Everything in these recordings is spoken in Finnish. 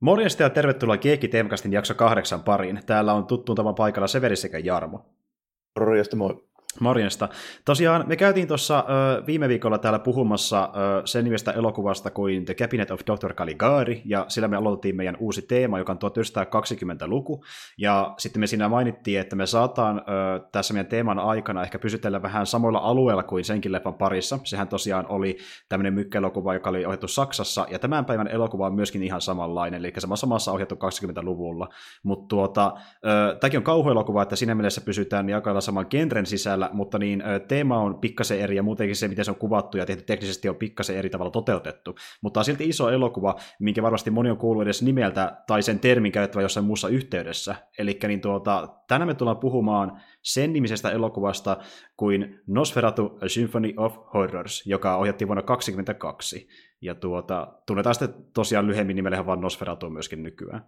Morjesta ja tervetuloa Kiekki Teemkastin jakso kahdeksan pariin. Täällä on tuttuun tavan paikalla Severi sekä Jarmo. Morjesta, moi. Morjesta. Tosiaan me käytiin tuossa viime viikolla täällä puhumassa ö, sen nimestä elokuvasta kuin The Cabinet of Dr. Caligari, ja sillä me aloitettiin meidän uusi teema, joka on 1920-luku, ja sitten me siinä mainittiin, että me saataan ö, tässä meidän teeman aikana ehkä pysytellä vähän samoilla alueilla kuin senkin leffan parissa. Sehän tosiaan oli tämmöinen mykkäelokuva, joka oli ohjattu Saksassa, ja tämän päivän elokuva on myöskin ihan samanlainen, eli samassa maassa ohjattu 20-luvulla, mutta tuota, tämäkin on kauhuelokuva, että siinä mielessä pysytään jakalla saman genren sisällä, sisällä, mutta niin teema on pikkasen eri ja muutenkin se, miten se on kuvattu ja tehty teknisesti on pikkasen eri tavalla toteutettu. Mutta on silti iso elokuva, minkä varmasti moni on kuullut edes nimeltä tai sen termin käyttävä jossain muussa yhteydessä. Eli niin tuota, tänään me tullaan puhumaan sen nimisestä elokuvasta kuin Nosferatu Symphony of Horrors, joka ohjattiin vuonna 2022. Ja tuota, tunnetaan sitten tosiaan lyhyemmin nimellä vaan Nosferatu myöskin nykyään.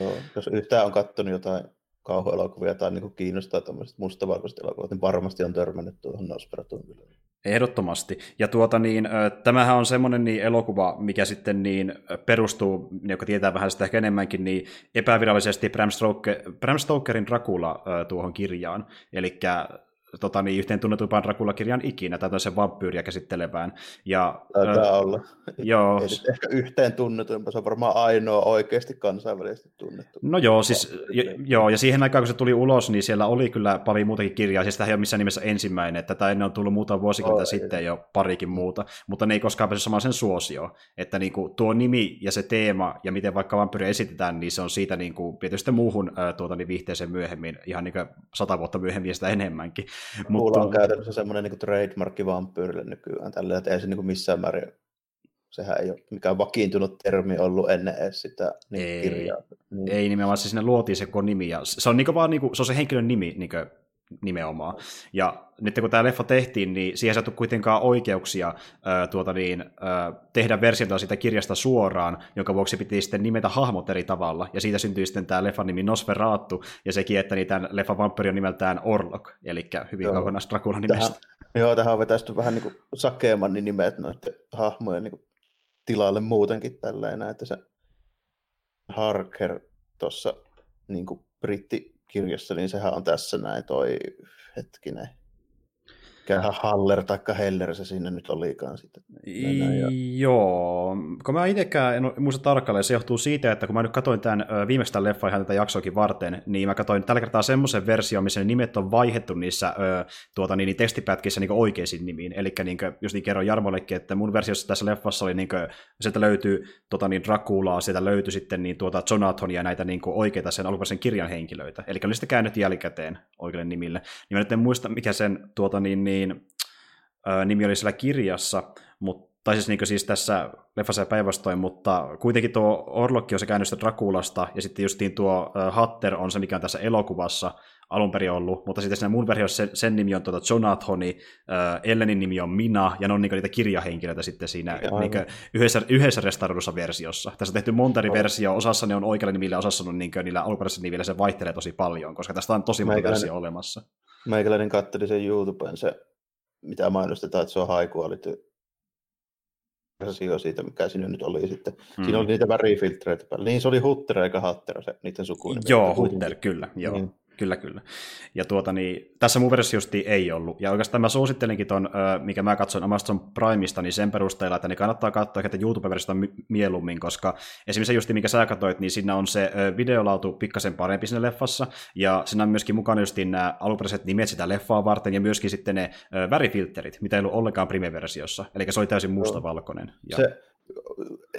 Joo, jos yhtään on katsonut jotain kauhuelokuvia tai niin kiinnostaa tämmöiset mustavalkoiset elokuvat, niin varmasti on törmännyt tuohon Nosferatuun kyllä. Ehdottomasti. Ja tuota niin, tämähän on semmoinen niin elokuva, mikä sitten niin perustuu, joka tietää vähän sitä ehkä enemmänkin, niin epävirallisesti Bram, Stoker, Bram Stokerin Dracula tuohon kirjaan. Eli tota, niin, yhteen tunnetumpaan Dracula-kirjan ikinä, tai sen vampyyriä käsittelevään. Ja, Taitaa äh, olla. Joo. Ei ehkä yhteen tunnetumpa, se on varmaan ainoa oikeasti kansainvälisesti tunnettu. No joo, siis, jo, joo, ja siihen aikaan kun se tuli ulos, niin siellä oli kyllä paljon muutakin kirjaa, siis tämä ei ole missään nimessä ensimmäinen, että tämä ennen on tullut muuta vuosikymmentä oh, sitten ei. jo parikin muuta, mutta ne ei koskaan päässyt samaan sen suosioon, että niin kuin, tuo nimi ja se teema ja miten vaikka vampyyriä esitetään, niin se on siitä niin kuin, tietysti muuhun äh, tuota, niin viihteeseen myöhemmin, ihan niin kuin sata vuotta myöhemmin ja sitä enemmänkin. Mutta on käytännössä semmoinen niin trademarkki vampyyrille nykyään, tällä, että ei se niin missään määrin, sehän ei ole mikään vakiintunut termi ollut ennen edes sitä niin ei, kirjaa. Niin. Ei nimenomaan, se sinne luotiin se nimi, ja se on, niin vaan, niin kuin, se on se henkilön nimi niin kuin, nimenomaan. Ja nyt kun tämä leffa tehtiin, niin siihen ei saatu kuitenkaan oikeuksia ää, tuota niin, ää, tehdä versiota siitä kirjasta suoraan, jonka vuoksi piti sitten nimetä hahmot eri tavalla. Ja siitä syntyi sitten tämä leffan nimi Nosferatu, ja sekin, että niin tämän leffan vampyri on nimeltään Orlok, eli hyvin joo. kaukana Dracula nimestä. Tähän, joo, tähän on vetäisty vähän niin kuin sakeamman nimet noiden hahmojen niin kuin tilalle muutenkin tällä että se Harker tuossa niin britti kirjassa, niin sehän on tässä näin toi hetkinen. Mikähän Haller tai Heller se sinne nyt olikaan sitten. Ja... Joo, kun mä itsekään en muista tarkalleen, se johtuu siitä, että kun mä nyt katsoin tämän viimeistä leffa ihan tätä jaksoakin varten, niin mä katsoin tällä kertaa semmoisen version, missä ne nimet on vaihettu niissä tuota, niin, niin tekstipätkissä niin oikeisiin nimiin. Eli niin just niin kerron Jarmollekin, että mun versiossa tässä leffassa oli, niin kuin, sieltä löytyy tota, niin Draculaa, sieltä löytyi sitten niin, tuota, Jonathan ja näitä niin kuin, oikeita sen alkuperäisen kirjan henkilöitä. Eli oli sitten käännetty jälkikäteen oikeille nimille. Niin mä nyt en muista, mikä sen tuota, niin, niin, ää, nimi oli siellä kirjassa, mutta tai siis, niin siis tässä leffassa ja päinvastoin, mutta kuitenkin tuo Orlokki on se käännöstä Drakulasta, ja sitten justiin tuo Hatter on se, mikä on tässä elokuvassa alun perin ollut, mutta sitten siinä mun versiossa sen, sen nimi on tuota Jonathoni, uh, Ellenin nimi on Mina, ja ne on niin niitä kirjahenkilöitä sitten siinä niin yhdessä, yhdessä restauroidussa versiossa. Tässä on tehty monta eri versio, osassa ne on oikealla nimillä, osassa on niin niillä alkuperäisillä nimillä, se vaihtelee tosi paljon, koska tästä on tosi monta versio olemassa. Meikäläinen katteli sen YouTuben se mitä mainostetaan, että se on high quality versio siitä, mikä siinä nyt oli sitten. Hmm. Siinä oli niitä värifiltreitä päällä. Niin se oli Hutter eikä Hatter se niiden sukunimi. Joo, Hutter, kyllä. Joo. Niin. Kyllä, kyllä. Ja tuota, niin, tässä mun versiosti ei ollut. Ja oikeastaan mä suosittelinkin ton, mikä mä katsoin Amazon Primeista, niin sen perusteella, että ne kannattaa katsoa ehkä YouTube-versiota mieluummin, koska esimerkiksi just mikä sä katsoit, niin siinä on se videolautu pikkasen parempi siinä leffassa, ja siinä on myöskin mukana just nämä alkuperäiset nimet sitä leffaa varten, ja myöskin sitten ne värifilterit, mitä ei ollut ollenkaan Prime-versiossa. Eli se oli täysin mustavalkoinen. Ja... Se,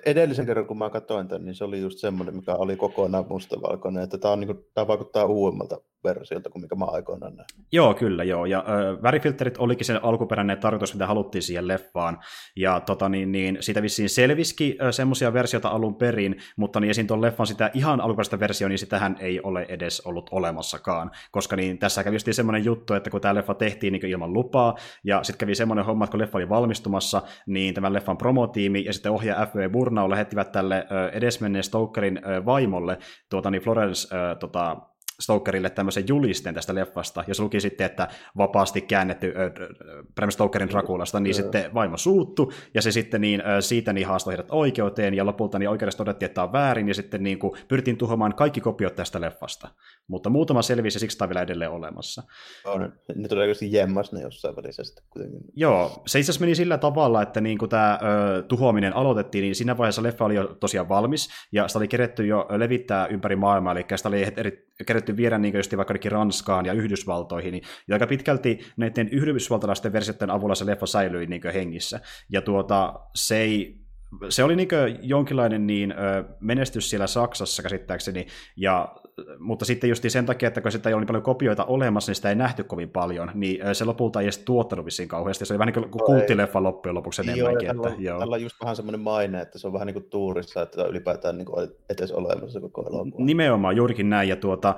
edellisen kerran, kun mä katsoin tämän, niin se oli just semmoinen, mikä oli kokonaan mustavalkoinen, että tämä, on, niin kuin, tämä vaikuttaa uudemmalta versiolta kuin mikä mä aikoinaan näin. Joo, kyllä, joo. Ja ö, värifilterit olikin se alkuperäinen tarkoitus, mitä haluttiin siihen leffaan. Ja tota, niin, niin, siitä vissiin selviski semmoisia versioita alun perin, mutta niin esiin tuon leffan sitä ihan alkuperäistä versiota, niin sitähän ei ole edes ollut olemassakaan. Koska niin, tässä kävi just semmoinen juttu, että kun tämä leffa tehtiin niin ilman lupaa, ja sitten kävi semmoinen homma, että kun leffa oli valmistumassa, niin tämän leffan promotiimi ja sitten ohjaaja F.V. Burnau lähettivät tälle edesmenneen Stokerin vaimolle tuota, niin Florence tota, Stokerille tämmöisen julisteen tästä leffasta, ja se luki sitten, että vapaasti käännetty äh, Bram Stokerin Draculasta, niin sitten vaimo suuttu, ja se sitten niin, äh, siitä niin haastoi heidät oikeuteen, ja lopulta niin oikeudessa todettiin, että tämä on väärin, ja sitten niin kuin, pyrittiin tuhoamaan kaikki kopiot tästä leffasta. Mutta muutama selvisi, ja siksi tämä on vielä edelleen olemassa. On, ne todennäköisesti jemmas ne jossain välissä sitten kuitenkin. Joo, se itse asiassa meni sillä tavalla, että niin kuin tämä ö, tuhoaminen aloitettiin, niin siinä vaiheessa leffa oli jo tosiaan valmis, ja sitä oli keretty jo levittää ympäri maailmaa, eli sitä oli eri, keretty viedä niin just vaikka Ranskaan ja Yhdysvaltoihin, niin, ja aika pitkälti näiden yhdysvaltalaisten versioiden avulla se leffa säilyi niin hengissä. Ja tuota, se ei se oli niin jonkinlainen niin, menestys siellä Saksassa käsittääkseni, ja mutta sitten just sen takia, että kun sitä ei ole niin paljon kopioita olemassa, niin sitä ei nähty kovin paljon, niin se lopulta ei edes tuottanut vissiin kauheasti. Se oli vähän niin kuin kulttileffa loppujen lopuksi enemmänkin. Joo, että, joo. tällä on just vähän semmoinen maine, että se on vähän niin kuin tuurissa, että ylipäätään niin kuin edes olemassa koko elokuva. Nimenomaan, juurikin näin. Ja tuota,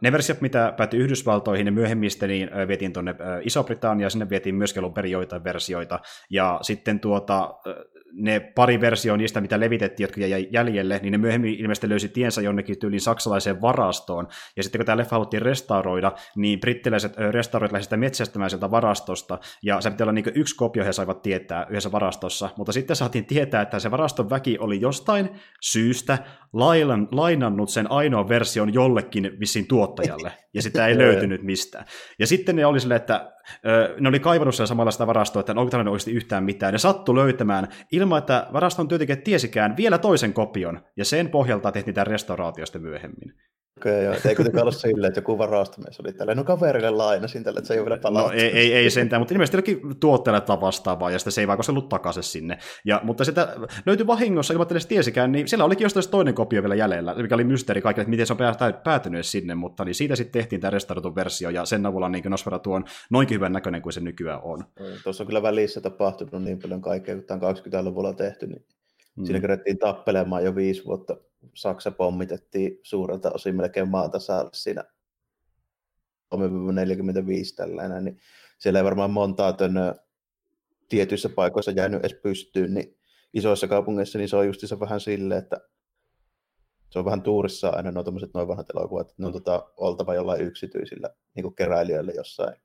ne versiot, mitä päätyi Yhdysvaltoihin, ne myöhemmin sitten niin vietiin tuonne Iso-Britanniaan, sinne vietiin myöskin alun perin joitain versioita. Ja sitten tuota, ne pari versioa niistä, mitä levitettiin, jotka jäi jäljelle, niin ne myöhemmin ilmeisesti löysi tiensä jonnekin tyyliin saksalaiseen varastoon. Ja sitten kun tämä leffa haluttiin restauroida, niin brittiläiset restauroit lähtivät sitä metsästämään sieltä varastosta, ja se piti olla niin yksi kopio, he saivat tietää yhdessä varastossa. Mutta sitten saatiin tietää, että se varaston väki oli jostain syystä lailan, lainannut sen ainoan version jollekin vissiin tuottajalle, ja sitä ei löytynyt mistään. Ja sitten ne oli silleen, että ne oli kaivannut siellä samalla sitä varastoa, että onko tällainen oikeasti yhtään mitään. Ne sattu löytämään ilman, että varaston työntekijät tiesikään vielä toisen kopion, ja sen pohjalta tehtiin tämä restauraatiosta myöhemmin. Okei, joo. Ei kuitenkaan ollut silleen, että joku varastomies oli tällä, no kaverille lainasin tälle, että se ei ole vielä No ei, ei, ei sentään, mutta ilmeisesti jollakin tuotteelle tai vastaavaa, ja sitten se ei vaikka ollut takaisin sinne. Ja, mutta sitä löytyi vahingossa, ilman että edes tiesikään, niin siellä olikin jostain toinen kopio vielä jäljellä, mikä oli mysteeri kaikille, että miten se on päätynyt sinne, mutta niin siitä sitten tehtiin tämä restauroitu versio, ja sen avulla niin Nosferatu on noinkin hyvän näköinen kuin se nykyään on. Tuossa on kyllä välissä tapahtunut niin paljon kaikkea, kun tämä on 20-luvulla tehty, niin mm. siinä kerettiin tappelemaan jo viisi vuotta Saksa pommitettiin suurelta osin melkein maan tasalle siinä 345 tällainen, niin siellä ei varmaan montaa tönöä tietyissä paikoissa jäänyt edes pystyyn, niin isoissa kaupungeissa niin se on just se vähän silleen, että se on vähän tuurissa aina nuo tommoset noin vanhat elokuvat, että ne on tota, oltava jollain yksityisillä niin keräilijöillä jossain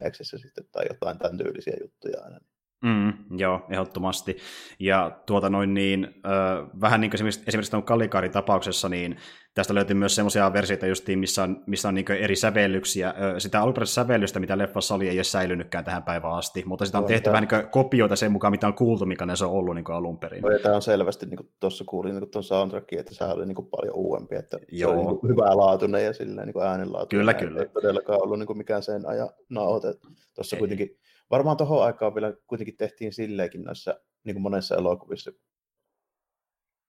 Eksissä sitten tai jotain tämän tyylisiä juttuja aina. Mm, joo, ehdottomasti. Ja tuota noin niin, äh, vähän niin kuin esimerkiksi, esimerkiksi tuon Kalikaarin tapauksessa, niin tästä löytyy myös semmoisia versioita justiin, missä on, missä on niin eri sävellyksiä. Sitä alkuperäistä sävellystä, mitä leffassa oli, ei ole säilynytkään tähän päivään asti, mutta sitä on no, tehty tämä... vähän niin kopioita sen mukaan, mitä on kuultu, mikä se on ollut niin alun perin. No, tämä on selvästi, niin kuin tuossa kuulin niin tuon soundtrackin, että se oli niin kuin paljon uudempi, että Joo. se oli niin hyvää laatuinen ja silleen niin äänenlaatuinen. Kyllä, kyllä. Ei todellakaan ollut niin kuin mikään sen ajan nauhoite. Tuossa kuitenkin varmaan tuohon aikaan vielä kuitenkin tehtiin silleenkin noissa niin kuin monessa elokuvissa,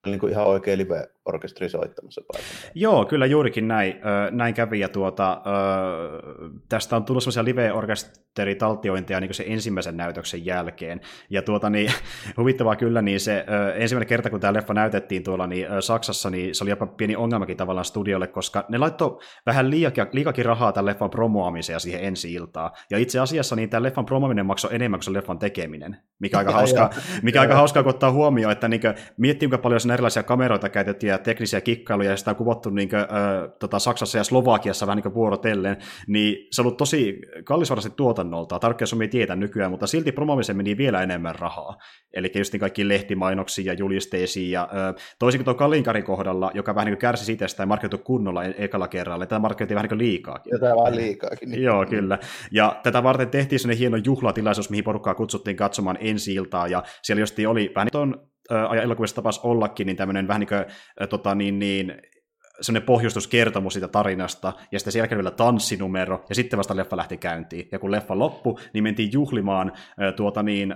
niin kuin ihan oikein live-orkesteri soittamassa paikan Joo, kyllä juurikin näin, näin kävi, ja tuota, tästä on tullut sellaisia live-orkesteritaltiointeja niin sen ensimmäisen näytöksen jälkeen, ja tuota, niin, huvittavaa kyllä, niin se ensimmäinen kerta, kun tämä leffa näytettiin tuolla niin, Saksassa, niin se oli jopa pieni ongelmakin tavallaan studiolle, koska ne laittoi vähän liikakin, liikakin rahaa tämän leffan promoamiseen siihen ensi iltaa, ja itse asiassa niin tämä leffan promoaminen maksoi enemmän kuin se leffan tekeminen, mikä aika hauskaa, mikä aika hauskaa, kun ottaa huomioon, että niin kuin, miettii, kuinka paljon siinä erilaisia kameroita käytetty ja teknisiä kikkailuja, ja sitä on kuvattu niin kuin, äh, tota, Saksassa ja Slovakiassa vähän niin vuorotellen, niin se on ollut tosi kallisvarasti tuotannolta. Tarkkaan ei tietä nykyään, mutta silti promomiseen meni vielä enemmän rahaa. Eli just niin kaikki lehtimainoksia ja julisteisiin, ja äh, toisin kuin tuo Kalinkarin kohdalla, joka vähän niin kärsi siitä, että ei markkinoitu kunnolla e- ekalla kerralla, tätä markkinoitiin vähän niin liikaakin. Ja tämä vähän liikaakin. Niin. Joo, kyllä. Ja tätä varten tehtiin sellainen hieno juhlatilaisuus, mihin porukkaa kutsuttiin katsomaan ensi iltaa, ja siellä just oli vähän tuon ajan elokuvissa tapas ollakin, niin tämmöinen vähän niin kuin, tota, niin, niin, semmoinen pohjustuskertomus siitä tarinasta, ja sitten sen jälkeen vielä tanssinumero, ja sitten vasta leffa lähti käyntiin. Ja kun leffa loppui, niin mentiin juhlimaan tuota niin,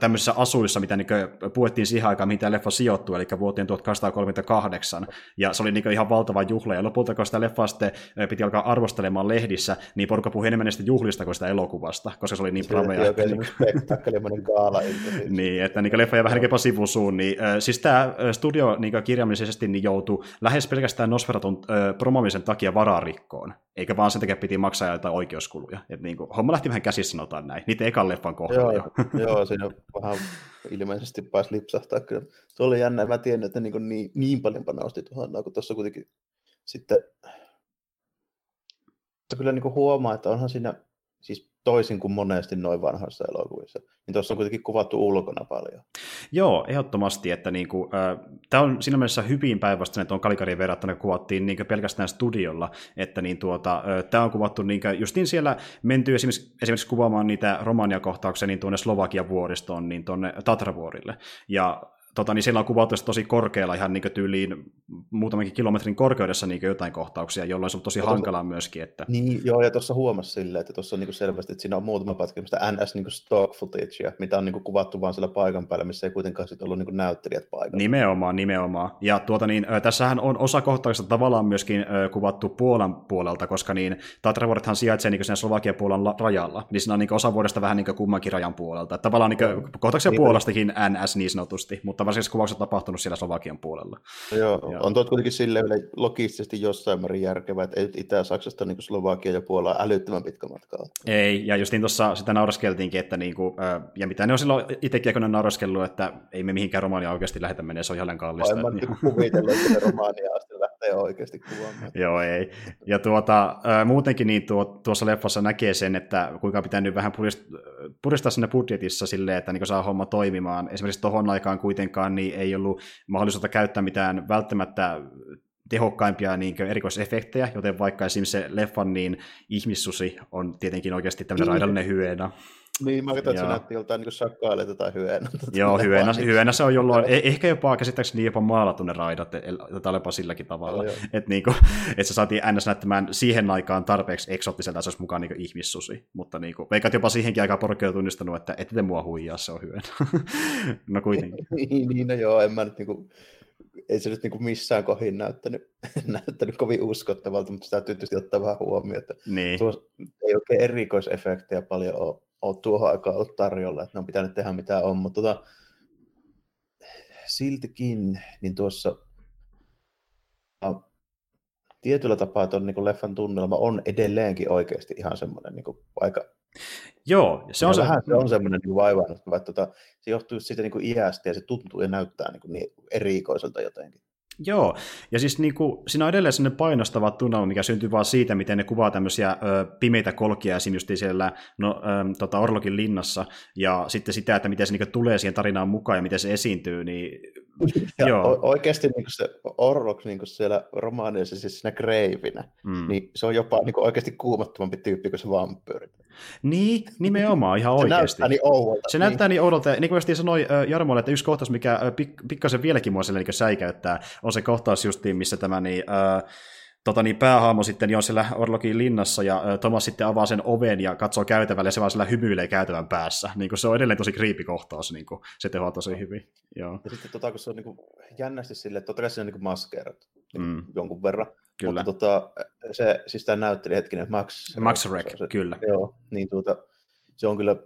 tämmöisissä asuissa, mitä niin puettiin siihen aikaan, mihin tämä leffa sijoittui, eli vuoteen 1838, ja se oli niin ihan valtava juhla, ja lopulta kun sitä leffaa sitten piti alkaa arvostelemaan lehdissä, niin porukka puhui enemmän niistä juhlista kuin sitä elokuvasta, koska se oli niin pramea. Se oli gaala Niin, että niin leffa jäi vähän jopa sivusuun, niin äh, siis tämä studio niin kirjaimellisesti niin joutui lähes pelkästään Nosferatun äh, promomisen takia vararikkoon, eikä vaan sen takia piti maksaa jotain oikeuskuluja. Et niin kuin, homma lähti vähän käsissä, sanotaan näin, niitä ekan leffan kohdalla joo, jo. joo, siinä vähän ilmeisesti pääsi lipsahtaa kyllä. Se oli jännä, mä tiedän, että niin, niin, niin paljon panosti tuohon, kun tuossa kuitenkin sitten kyllä niin kuin huomaa, että onhan siinä siis toisin kuin monesti noin vanhoissa elokuvissa, niin tuossa on kuitenkin kuvattu ulkona paljon. Joo, ehdottomasti, että niin kuin, äh, tämä on siinä mielessä hyvin päinvastainen tuon Kalikariin verrattuna, kun kuvattiin niin pelkästään studiolla, että niin tuota, äh, tämä on kuvattu niin kuin, justiin siellä menty esimerkiksi, esimerkiksi kuvaamaan niitä Romania-kohtauksia niin tuonne Slovakian vuoristoon, niin tuonne Tatravuorille, ja tota, niin siellä on kuvattu tosi korkealla ihan niin tyyliin muutamankin kilometrin korkeudessa niin jotain kohtauksia, jolloin se on tosi hankalaa myöskin. Että... Niin, joo, ja tuossa huomasi silleen, että tuossa on niin selvästi, että siinä on muutama pätkä, mistä NS niin stock footagea, mitä on niin kuvattu vaan siellä paikan päällä, missä ei kuitenkaan sitten ollut niin näyttelijät paikalla. Nimenomaan, nimenomaan. Ja tuota, niin, tässähän on osa kohtauksista tavallaan myöskin ö, kuvattu Puolan puolelta, koska niin Tatravuorethan sijaitsee niin siinä Slovakian Puolan rajalla, niin siinä on niin osa vuodesta vähän niin kummankin rajan puolelta. Tavallaan niin, kohtauksia niin, Puolastakin NS niin sanotusti, mutta varsinkin kuvaukset tapahtunut siellä Slovakian puolella. Joo, ja. on tuot kuitenkin silleen logistisesti jossain määrin järkevää, että Itä-Saksasta niin Slovakia ja Puola älyttömän pitkä matka. Ei, ja justiin tuossa sitä nauraskeltiinkin, että niinku, ja mitä ne on silloin itsekin aikoinaan nauraskellut, että ei me mihinkään Romania oikeasti lähetä menee, se on ihan kallista. Aivan niin kuvitellut, että ne Romania asti lähtee oikeasti kuvaamaan. Joo, ei. Ja tuota, muutenkin niin tuo, tuossa leffassa näkee sen, että kuinka pitää nyt vähän puristaa sinne budjetissa silleen, että niin saa homma toimimaan. Esimerkiksi tuohon aikaan kuitenkaan niin ei ollut mahdollisuutta käyttää mitään välttämättä tehokkaimpia niin erikoisefektejä, joten vaikka esimerkiksi se leffan niin ihmissusi on tietenkin oikeasti tämmöinen niin. raidallinen hyena. Niin, mä katsoin, että se näytti joltain niin shakkaileita tai hyönä. Joo, hyönä, hyönä se on jolloin, e- ehkä jopa käsittääkseni jopa maalattu ne raidat, tai olepa silläkin tavalla. Oh, että niinku, et se saatiin ns. näyttämään siihen aikaan tarpeeksi eksottiselta, että se olisi mukaan niinku ihmissusi. Mutta niinku, veikat jopa siihenkin aika porkki tunnistanut, että ette te mua huijaa, se on hyönä. no kuitenkin. niin, niin, no joo, en mä nyt niinku, ei se nyt niinku missään kohin näyttänyt, näyttänyt kovin uskottavalta, mutta sitä täytyy tietysti ottaa vähän huomioon, että niin. tuossa ei oikein erikoisefektejä paljon ole ole tuohon aikaan ollut tarjolla, että ne on pitänyt tehdä mitä on, mutta tota, siltikin, niin tuossa tietyllä tapaa tuon niin leffan tunnelma on edelleenkin oikeasti ihan semmoinen niin kuin, aika... Joo, se on, se... Vähän se on semmoinen niin vaivaannuttava, että tota, se johtuu siitä niin kuin iästä ja se tuntuu ja näyttää niin, kuin niin erikoiselta jotenkin. Joo, ja siis niin kuin, siinä on edelleen sellainen painostava tunnelma, mikä syntyy vaan siitä, miten ne kuvaa tämmöisiä ö, pimeitä kolkia esim. just siellä no, ö, tota Orlokin linnassa, ja sitten sitä, että miten se niin tulee siihen tarinaan mukaan ja miten se esiintyy, niin ja Joo. oikeasti niin se Orlok niin siellä romaanissa, siis siinä kreivinä, mm. niin se on jopa niin oikeasti kuumattomampi tyyppi kuin se vampyyri. Niin, nimenomaan ihan oikeasti. Se näyttää niin oudolta. Se niin. näyttää niin oudolta. Niin kuin sanoi Jarmolle, että yksi kohtaus, mikä pik- pikkasen vieläkin mua niin säikäyttää, on se kohtaus justiin, missä tämä niin, äh, tota niin, päähaamo sitten on siellä Orlokin linnassa ja Thomas sitten avaa sen oven ja katsoo käytävälle ja se vaan siellä hymyilee käytävän päässä. Niin kuin se on edelleen tosi kohtaus, niin kuin se tehoaa tosi hyvin. Joo. Ja sitten tota, kun se on niin kuin, jännästi silleen, että totta kai se on niin maskeerat niin mm. jonkun verran. Kyllä. Mutta tota, se, siis tämä näytteli hetkinen, Max... Max Rek, kyllä. Joo, niin tuota, se on kyllä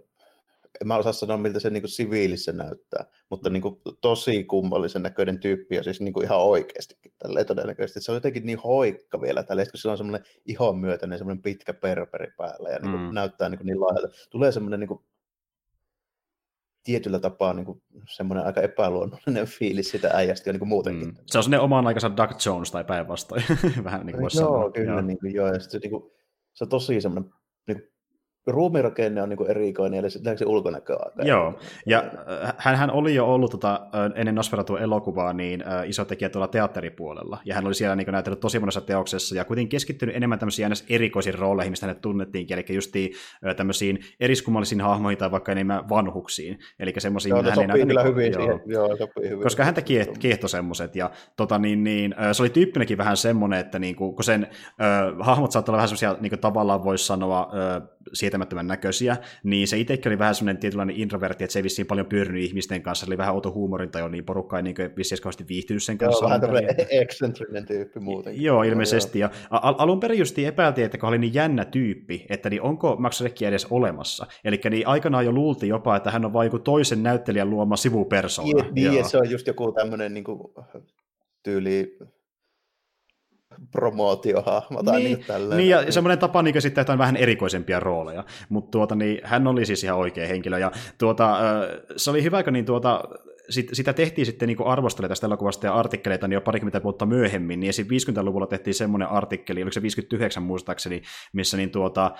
en mä osaa sanoa, miltä se niin kuin siviilissä näyttää, mutta niin kuin tosi kummallisen näköinen tyyppi, ja siis niin kuin ihan oikeastikin tälleen todennäköisesti. Se on jotenkin niin hoikka vielä tälleen, kun sillä on semmoinen ihon myötäinen semmoinen pitkä perperi päällä, ja niin kuin mm. näyttää niin, kuin niin laajalta. Tulee semmoinen niin kuin tietyllä tapaa niin kuin semmoinen aika epäluonnollinen fiilis sitä äijästä jo niin kuin muutenkin. Mm. Se on semmoinen oman aikansa Doug Jones tai päinvastoin. Vähän niin kuin Joo, sanoa. kyllä, joo. Niin kuin, joo. Ja sitten se, niin kuin, se on tosi semmoinen niin ruumirakenne on niin erikoinen ja se ulkonäkö Joo, ja hän, hän oli jo ollut tota, ennen Nosferatu elokuvaa niin uh, iso tekijä tuolla teatteripuolella, ja hän oli siellä niin näytellyt tosi monessa teoksessa, ja kuitenkin keskittynyt enemmän tämmöisiin aina erikoisiin rooleihin, mistä hänet tunnettiin, eli justiin uh, tämmöisiin eriskummallisiin hahmoihin tai vaikka enemmän vanhuksiin, eli semmoisiin, joo, hän ei näytä, hyvin joo, siihen. Joo, sopii hyvin. Koska häntä kiehto, kiehto semmoiset, ja tota, niin, niin, se oli tyyppinenkin vähän semmoinen, että niin kuin, kun sen uh, hahmot saattaa olla vähän semmoisia, niin kuin tavallaan voisi sanoa, uh, sietämättömän näköisiä, niin se itsekin oli vähän semmoinen tietynlainen introvertti, että se ei vissiin paljon pyörinyt ihmisten kanssa, se oli vähän outo huumorinta niin porukka ei niin vissiin kauheasti viihtynyt sen kanssa. Joo, vähän tämmöinen eksentrinen tyyppi muutenkin. Joo, ilmeisesti. Ja al- alun perin just epäiltiin, että kun oli niin jännä tyyppi, että niin onko Max Recchi edes olemassa. Eli niin aikanaan jo luultiin jopa, että hän on vain joku toisen näyttelijän luoma sivupersona. Niin, niin se on just joku tämmöinen niin kuin, tyyli promootiohahmo tai niin, niin tällainen. Niin, ja semmoinen tapa niin sitten, on vähän erikoisempia rooleja. Mutta tuota, niin, hän oli siis ihan oikea henkilö. Ja tuota, se oli hyvä, kun niin tuota, sit, sitä tehtiin sitten niin arvostele tästä elokuvasta ja artikkeleita niin jo parikymmentä vuotta myöhemmin, niin esim. 50-luvulla tehtiin semmoinen artikkeli, oliko se 59 muistaakseni, missä niin tuota,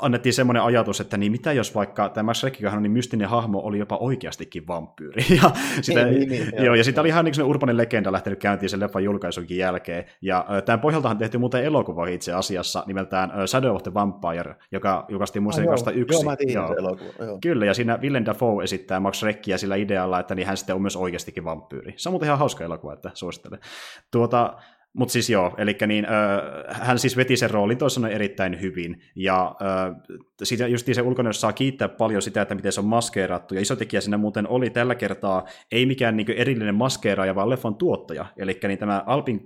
annettiin semmoinen ajatus, että niin mitä jos vaikka tämä Shrekkihan niin mystinen hahmo oli jopa oikeastikin vampyyri. Ja sitä, niin, niin, niin, joo, ja sitä oli ihan niin urbanin legenda lähtenyt käyntiin sen leffan julkaisunkin jälkeen. Ja tämän pohjaltahan tehty muuten elokuva itse asiassa nimeltään Shadow of the Vampire, joka julkaistiin muistaakseni ah, 2001. Joo, mä joo. elokuva. Joo. Kyllä, ja siinä Willem Dafoe esittää Max Shrekkiä sillä idealla, että niin hän sitten on myös oikeastikin vampyyri. Se on muuten ihan hauska elokuva, että suosittelen. Tuota, mutta siis joo, eli niin, äh, hän siis veti sen roolin toisena erittäin hyvin, ja äh, siitä just se ulkonäössä saa kiittää paljon sitä, että miten se on maskeerattu, ja iso tekijä siinä muuten oli tällä kertaa ei mikään niin erillinen maskeeraaja, vaan leffan tuottaja, eli niin tämä Alpin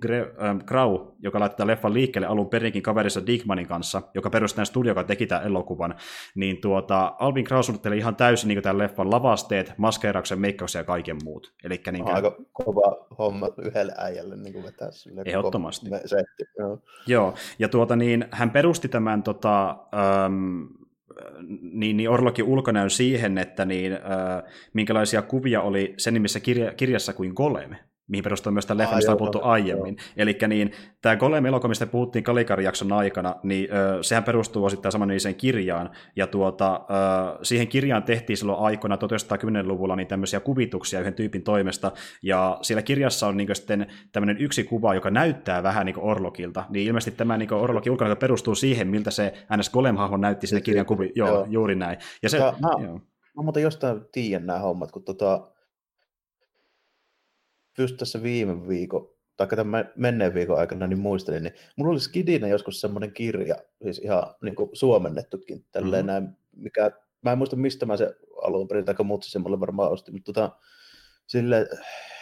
Grau, joka laittaa leffan liikkeelle alun perinkin kaverissa Dickmanin kanssa, joka perusti tämän studio, joka teki tämän elokuvan, niin tuota, Alpin Grau suunnitteli ihan täysin niin tämän leffan lavasteet, maskeerauksen, meikkauksen ja kaiken muut. Elikkä, niin. Aika kova homma yhdelle äijälle niin kuin vetää sille Ehdottomasti. Setti, joo. joo, ja tuota niin, hän perusti tämän tota, um, niin, niin Orlokin ulkonäön siihen, että niin, äh, minkälaisia kuvia oli sen nimissä kirja, kirjassa kuin Golem, mihin perustuu myös tämä leffa, mistä on puhuttu aiemmin. Eli niin, tämä Golem elokuva, mistä puhuttiin Kalikari-jakson aikana, niin ö, sehän perustuu osittain samanlaiseen kirjaan, ja tuota, ö, siihen kirjaan tehtiin silloin aikoina 1910-luvulla niin tämmöisiä kuvituksia yhden tyypin toimesta, ja siellä kirjassa on niin sitten tämmöinen yksi kuva, joka näyttää vähän niin Orlokilta, niin ilmeisesti tämä niin Orlokin ulkona perustuu siihen, miltä se NS Golem-hahmo näytti sinne kirjan kuvi. Joo, joo, juuri näin. Ja se, mä, joo. mä muuten jostain tiedän nämä hommat, kun tota, just tässä viime viikon, tai tämän menneen viikon aikana, niin muistelin, niin mulla oli Skidinä joskus semmoinen kirja, siis ihan niin kuin suomennettukin, tälleen mm-hmm. näin, mikä, mä en muista mistä mä se alun perin, tai mutsi se mulle varmaan osti, mutta tota, sille,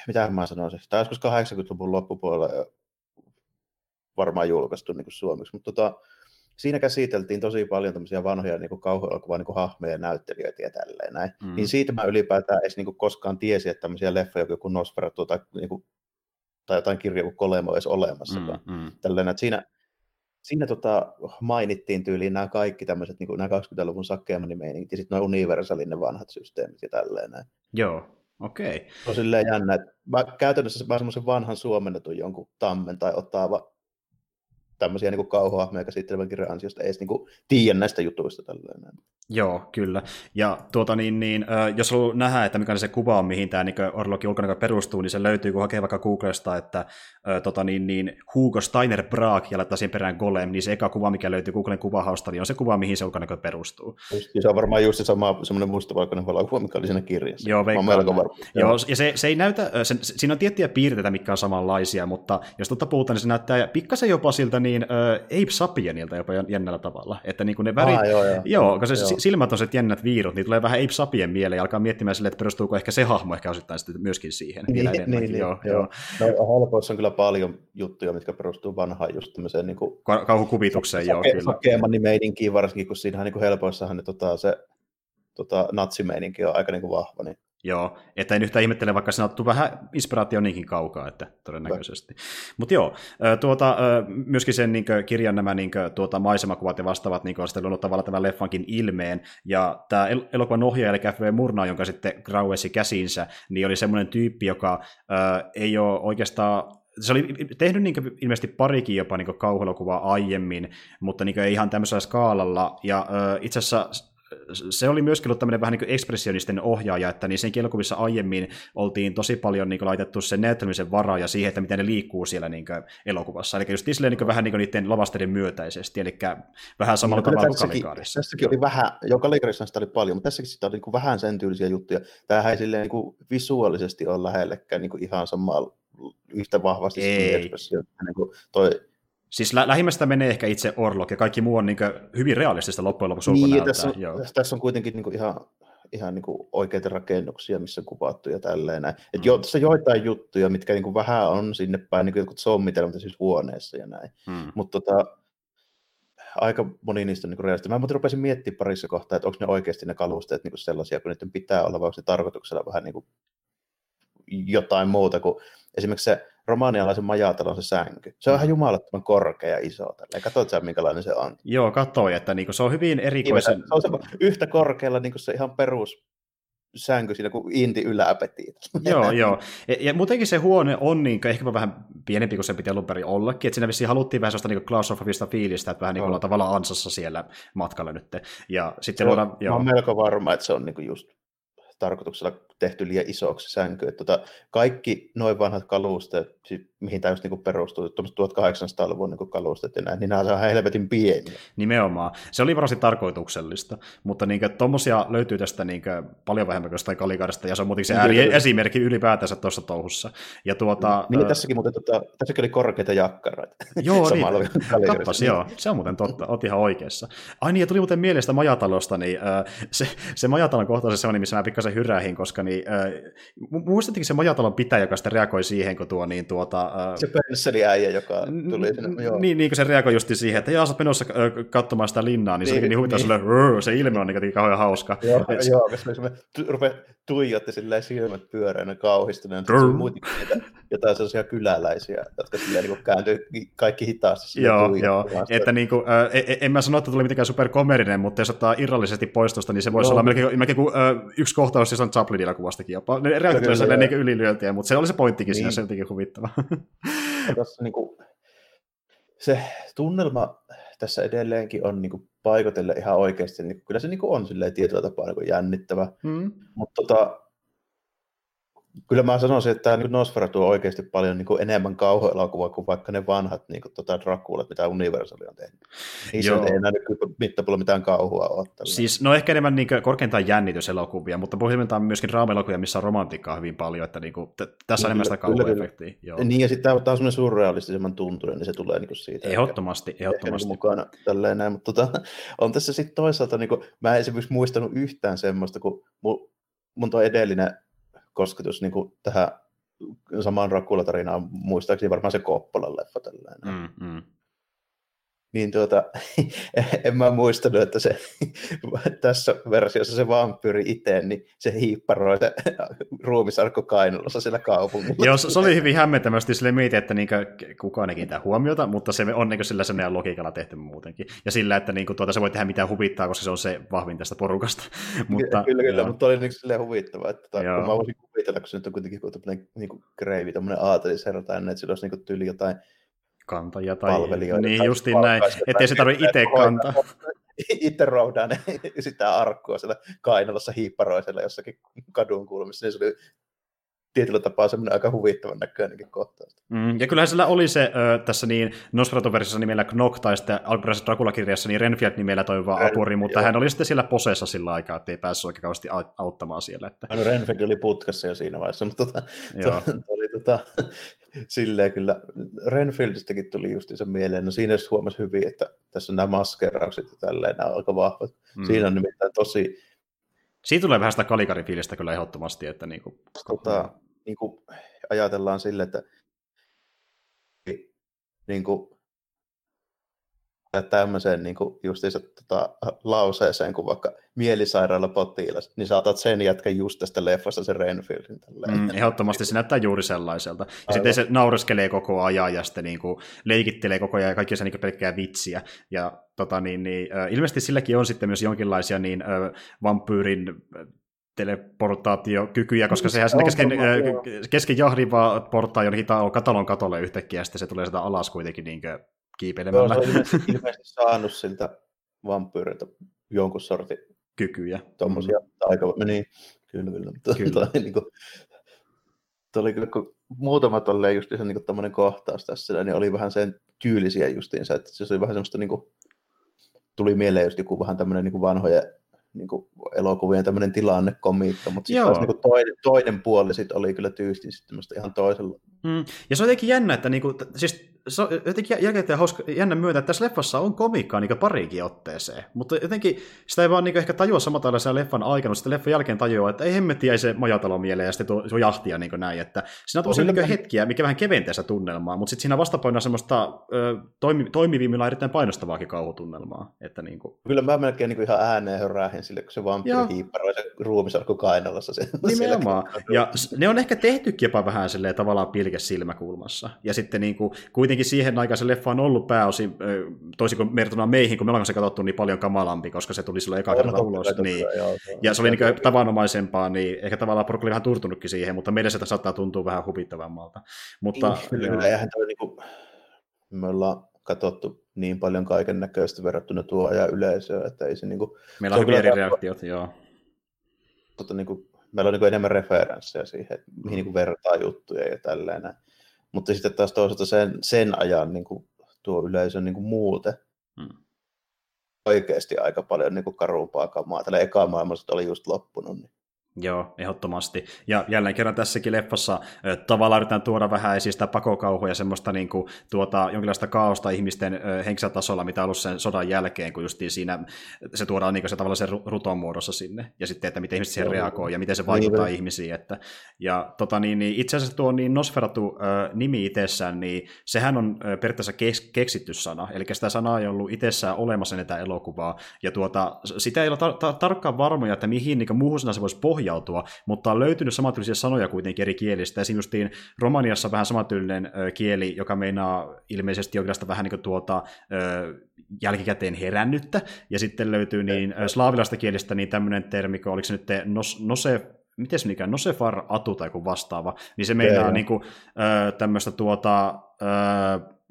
mitä mä sanoisin, tämä joskus 80-luvun loppupuolella varmaan julkaistu niin kuin suomeksi, mutta tota, siinä käsiteltiin tosi paljon tämmöisiä vanhoja niin kauhuelokuvaa niin hahmoja ja näyttelijöitä ja tälleen näin. Mm. Niin siitä mä ylipäätään edes niin kuin koskaan tiesi, että tämmöisiä leffoja kuin Nosferatu tai, niin kuin, tai jotain kirjaa kuin Kolemo olisi olemassa. Mm, mm. Tälleen, että siinä, siinä tota, mainittiin tyyliin nämä kaikki tämmöiset niin kuin, nämä 20-luvun sakkeemanimeiningit ja sitten nuo Universalin ne vanhat systeemit ja tälleen näin. Joo, okei. Okay. On silleen jännä, että mä käytännössä mä semmoisen vanhan suomennetun jonkun tammen tai ottaava tämmöisiä niin kauhuhahmoja käsittelevän kirjan ansiosta edes niin kuin, tiedä näistä jutuista. Tällainen. Joo, kyllä. Ja tuota, niin, niin, äh, jos haluaa nähdä, että mikä se kuva on, mihin tämä niin Orlokin ulkonäkö perustuu, niin se löytyy, kun hakee vaikka Googlesta, että äh, tota, niin, niin, Hugo Steiner Braak ja laittaa siihen perään Golem, niin se eka kuva, mikä löytyy Googlen kuvahausta, niin on se kuva, mihin se ulkonäkö perustuu. Just, se on varmaan just se sama semmoinen mustavalkoinen valokuva, mikä oli siinä kirjassa. Joo, veikkaan. melko varma. Joo, ja se, se ei näytä, se, siinä on tiettyjä piirteitä, mitkä on samanlaisia, mutta jos totta puhutaan, niin se näyttää pikkasen jopa siltä niin äh, Ape Sapienilta jopa jännällä tavalla. Että niin kuin ne värit, ah, joo, joo. joo, kun se joo. silmät on se jännät viirut, niin tulee vähän Ape Sapien mieleen ja alkaa miettimään sille, että perustuuko ehkä se hahmo ehkä osittain sitten myöskin siihen. Niin, niin, niin, joo, joo. joo. No, Holpoissa on kyllä paljon juttuja, mitkä perustuu vanhaan just tämmöiseen niin kuin, Ka- kauhukuvitukseen, joo, kyllä. Sakeemanni meininkiin varsinkin, kun siinähän niin kuin helpoissahan ne, tota, se tota, natsimeininki on aika niin kuin vahva, niin Joo, että en yhtään ihmettele, vaikka se on vähän inspiraatio niinkin kaukaa, että todennäköisesti. Mutta joo, tuota, myöskin sen niin kirjan nämä niin kuin, tuota, maisemakuvat ja vastaavat niin on sitten luonut tavallaan tämän leffankin ilmeen, ja tämä el- elokuvan ohjaaja, eli F.V. Murnau, jonka sitten grauesi käsinsä, niin oli semmoinen tyyppi, joka äh, ei ole oikeastaan se oli tehnyt niin ilmeisesti parikin jopa niin kauhuelokuvaa aiemmin, mutta niin ei ihan tämmöisellä skaalalla. Ja itse asiassa se oli myöskin ollut tämmöinen vähän niin kuin ekspressionisten ohjaaja, että niin sen elokuvissa aiemmin oltiin tosi paljon niin kuin laitettu sen näyttelemisen varaa ja siihen, että miten ne liikkuu siellä niin kuin elokuvassa. Eli just silleen niin kuin vähän niin kuin niiden lavasteiden myötäisesti, eli vähän samalla no, tavalla kuin Kalikaarissa. Tässäkin oli vähän, joo Kalikaarissa sitä oli paljon, mutta tässäkin sitä oli niin kuin vähän sen tyylisiä juttuja. Tämähän ei silleen niin kuin visuaalisesti ole lähellekään niin kuin ihan samalla yhtä vahvasti ei. Niin kuin toi Siis lä- lähimmästä menee ehkä itse Orlok, ja kaikki muu on niin hyvin realistista loppujen lopuksi niin, tässä on, Joo. tässä on kuitenkin niin ihan, ihan niin oikeita rakennuksia, missä on kuvattu ja tälleen näin. Et mm. jo, tässä on joitain juttuja, mitkä niin vähän on sinne päin, niin kuin jotkut zombitelmat siis huoneessa ja näin. Mm. Mutta tota, aika moni niistä on niin realistista. Mä muuten rupesin miettimään parissa kohtaa, että onko ne oikeasti ne kalusteet niin sellaisia, kun niiden pitää olla, vai onko se tarkoituksella vähän niin jotain muuta kuin esimerkiksi se romanialaisen majatalon se sänky. Se on ihan jumalattoman korkea ja iso. Katsoit sä, minkälainen se on? Joo, katsoin, että niinku, se on hyvin erikoisen... Se on se yhtä korkealla niin kuin se ihan perus sänky siinä kuin inti yläpeti. joo, joo. Ja, ja muutenkin se huone on niin kuin, ehkä vähän pienempi kuin se piti alun perin ollakin, että siinä vissiin haluttiin vähän sellaista niin klaustrofobista fiilistä, että vähän niin kuin ollaan tavallaan ansassa siellä matkalla nyt. Ja sitten luodaan, joo. Mä olen melko varma, että se on niin kuin just tarkoituksella tehty liian isoksi sänky. Että tota, kaikki noin vanhat kalusteet, siis mihin tämä just niin perustuu, 1800-luvun niin kalusteet ja näin, niin nämä on helvetin pieniä. Nimenomaan. Se oli varmasti tarkoituksellista, mutta niin tuommoisia löytyy tästä niin paljon vähemmän kuin Kalikarista, ja se on muutenkin se ääri esimerkki ylipäätänsä tuossa touhussa. Ja tuota, niin, niin tässäkin, mutta tota, tässäkin oli korkeita jakkaroita. Joo, niin, kappas, joo, se on muuten totta, oot ihan oikeassa. Ai niin, ja tuli muuten mielestä majatalosta, niin äh, se, se majatalon kohtaus se on, missä mä pikkasen hyrähin, koska niin, äh, muistattekin se majatalon pitäjä, joka sitten reagoi siihen, kun tuo niin tuota, se pensseli äijä, joka tuli sinne. Joo. Niin, niin kuin se reagoi just siihen, että jaa, sä menossa katsomaan sitä linnaa, niin, niin se oli niin huvittaa niin. se ilme on niin kauhean hauska. Joo, Et... joo koska se rupeaa tuijotti silleen silmät pyöreänä kauhistuneen, muitakin niitä jotain sellaisia kyläläisiä, jotka silleen niin kääntyy kaikki hitaasti. Joo, joo. Että niin kuin, äh, en, en mä sano, että tuli mitenkään superkomerinen, mutta jos ottaa irrallisesti poistosta, niin se voisi joo. olla melkein, melkein kuin äh, yksi kohtaus siis on Chaplinin elokuvastakin jopa. Ne reaktioissa niin ylilyöntiä, mutta se oli se pointtikin niin. siinä, se jotenkin huvittava. Tässä, niin kuin, se tunnelma tässä edelleenkin on niin kuin, paikotelle ihan oikeasti, niin kyllä se niin kuin, on silleen tietyllä tapaa niin kuin, jännittävä. Mm. Mutta tota, kyllä mä sanoisin, että tämä Nosferatu on oikeasti paljon niin kuin enemmän kauhuelokuvaa kuin vaikka ne vanhat niin kuin, tota Draculat, mitä Universal on tehnyt. Niissä Joo. ei enää mittapuolella mitään kauhua ole. Tällä. Siis no ehkä enemmän niin kuin, korkeintaan jännityselokuvia, mutta pohjimmiltaan myöskin draamelokuvia, missä on romantiikkaa hyvin paljon, että niin kuin, t- tässä on enemmän sitä kauhuefektiä. Niin ja sitten tämä on semmoinen surrealistisemman tuntunen, niin se tulee niin kuin siitä. Ehdottomasti, ehkä, ehdottomasti. Ehkä, niin mukana tälleen näin, mutta tota, on tässä sitten toisaalta, niin kuin, mä en esimerkiksi muistanut yhtään semmoista, kun mun, mun tuo edellinen kosketus niin kuin tähän samaan Rakula-tarinaan, muistaakseni varmaan se Koppolan leffa tällainen. Mm, mm niin tuota, en mä muistanut, että se tässä versiossa se vampyyri itse, niin se hiipparoi se ruumisarkku kainalossa siellä kaupungilla. Joo, se oli hyvin hämmentävästi sille mietin, että niinku kukaan ei kiinnitä huomiota, mutta se on niinku sillä sellainen logiikalla tehty muutenkin. Ja sillä, että niinku tuota, se voi tehdä mitään huvittaa, koska se on se vahvin tästä porukasta. mutta, kyllä, kyllä, mutta oli niinku silleen huvittava, että tai, kun mä voisin kuvitella, kun se nyt on kuitenkin tämmöinen niinku kreivi, tämmöinen aatelisherra tai että sillä olisi niinku tyyli jotain kantajia tai palvelijoita. Niin, tai justiin näin, ettei se tarvitse itse kantaa. Itse roudaa sitä arkkua siellä kainalossa hiipparoisella jossakin kadun kulmissa, niin se oli tietyllä tapaa semmoinen aika huvittavan näköinenkin kohtaus. Mm, ja kyllähän sillä oli se ö, tässä niin Nosferatu-versiossa nimellä Knock tai sitten alkuperäisessä Dracula-kirjassa niin Renfield nimellä toimiva Ren, apuri, mutta joo. hän oli sitten siellä posessa sillä aikaa, että ei päässyt oikein kauheasti auttamaan siellä. Että... No Renfield oli putkassa jo siinä vaiheessa, mutta tota, to, oli tota, silleen kyllä, Renfieldistäkin tuli just se mieleen, no siinä huomasi hyvin, että tässä on nämä maskeraukset ja tälleen, nämä on aika vahvat. Mm. Siinä on nimittäin tosi... Siitä tulee vähän sitä kalikarifiilistä kyllä ehdottomasti, että niin kuin... Tota, niin kuin ajatellaan sille, että niin kuin, tämmöiseen niin kuin justiinsa tota, lauseeseen kuin vaikka mielisairaala potilas, niin saatat sen jätkä just tästä leffasta sen Renfieldin. Mm, ehdottomasti se näyttää juuri sellaiselta. Ja Aivan. sitten se naureskelee koko ajan ja sitten niin kuin leikittelee koko ajan ja kaikki se niin pelkkää vitsiä. Ja tota, niin, niin, ilmeisesti silläkin on sitten myös jonkinlaisia niin, vampyyrin teleportaatiokykyjä, koska sehän sinne kesken, kesken jahdin vaan portaa jonnekin katalon katolle yhtäkkiä, ja sitten se tulee sitä alas kuitenkin niin kiipeilemällä. Joo, se on ilmeisesti saanut siltä vampyyriltä jonkun sortin kykyjä. Tuommoisia mm. aika, niin, kyllä, kyllä. kyllä. Toi, niin kuin, oli kyllä, kun muutama tolleen just se niin tämmöinen kohtaus tässä, niin oli vähän sen tyylisiä justiinsa, että se oli vähän semmoista niin kuin, tuli mieleen just joku vähän tämmöinen niin vanhoja niin kuin elokuvien tämmöinen tilannekomiikka, mutta sitten niin toinen, toinen puoli sit oli kyllä tyystin sitten ihan toisella. Mm. Ja se on jotenkin jännä, että niin kuin, siis se on jotenkin jälkeen hauska, jännä myöntää, että tässä leffassa on komiikkaa niin parikin otteeseen, mutta jotenkin sitä ei vaan niin ehkä tajua samalla tavalla sen leffan aikana, sitten leffan jälkeen tajuaa, että ei hemmetti jäi se majatalo mieleen ja sitten tuo, tuo jahtia niin näin, että siinä on tosi niin hetkiä, mikä vähän keventää sitä tunnelmaa, mutta sitten siinä vastapainoa semmoista ö, toimi, toimivimmilla erittäin painostavaakin kauhutunnelmaa. Että niin kuin... Kyllä mä melkein niin ihan ääneen hörähin sille, kun se vampyyri hiipparoi se ruumisarkku kainalossa. Se, Nimenomaan. Ja ne on ehkä tehtykin jopa vähän silleen tavallaan pilke silmäkulmassa. Ja sitten niin kuin, kuitenkin kuitenkin siihen aikaan se leffa on ollut pääosin, toisin kuin verrattuna meihin, kun me ollaan se katsottu niin paljon kamalampi, koska se tuli silloin eka kerta ulos. Niin. Joo, ja se oli niin tavanomaisempaa, niin ehkä tavallaan porukka oli vähän turtunutkin siihen, mutta meille se saattaa tuntua vähän huvittavammalta. Mutta, niin, kyllä, eihän toi niin kuin, me ollaan katsottu niin paljon kaiken näköistä verrattuna tuo ajan yleisöä, että ei se niin kuin, Meillä on, on eri reaktiot, joo. Mutta niin kuin, meillä on niin enemmän referenssejä siihen, että mihin niin kuin vertaa juttuja ja tälleen. Mutta sitten taas toisaalta sen, sen ajan niin kuin, tuo yleisö niin kuin muuten hmm. oikeasti aika paljon niin kuin karumpaa kamaa. Tällä eka maailmassa oli just loppunut. Niin Joo, ehdottomasti. Ja jälleen kerran tässäkin leffassa tavallaan yritetään tuoda vähän esiin sitä pakokauhua ja semmoista niin kuin, tuota, jonkinlaista kaaosta ihmisten henkisellä tasolla, mitä on ollut sen sodan jälkeen, kun justiin siinä se tuodaan niin kuin se tavallaan sen ruton muodossa sinne, ja sitten, että miten ihmiset siihen reagoi ja miten se vaikuttaa niin, ihmisiin. Että, ja tota, niin, niin, itse asiassa tuo niin Nosferatu-nimi itsessään, niin sehän on periaatteessa kes- keksitty sana, eli sitä sanaa ei ollut itsessään olemassa näitä elokuvaa, ja tuota, sitä ei ole tar- tar- tarkkaan varmoja, että mihin niin muuhun se voisi pohjaa, pohjautua, mutta on löytynyt samantyylisiä sanoja kuitenkin eri kielistä. Esimerkiksi Romaniassa vähän samantyylinen kieli, joka meinaa ilmeisesti jonkinlaista vähän niin kuin tuota, jälkikäteen herännyttä, ja sitten löytyy niin slaavilaista kielistä niin tämmöinen termi, oliko se nyt nos, nose, miten se mikä, Nosefar Atu tai joku vastaava, niin se meinaa niin kuin, tämmöistä tuota,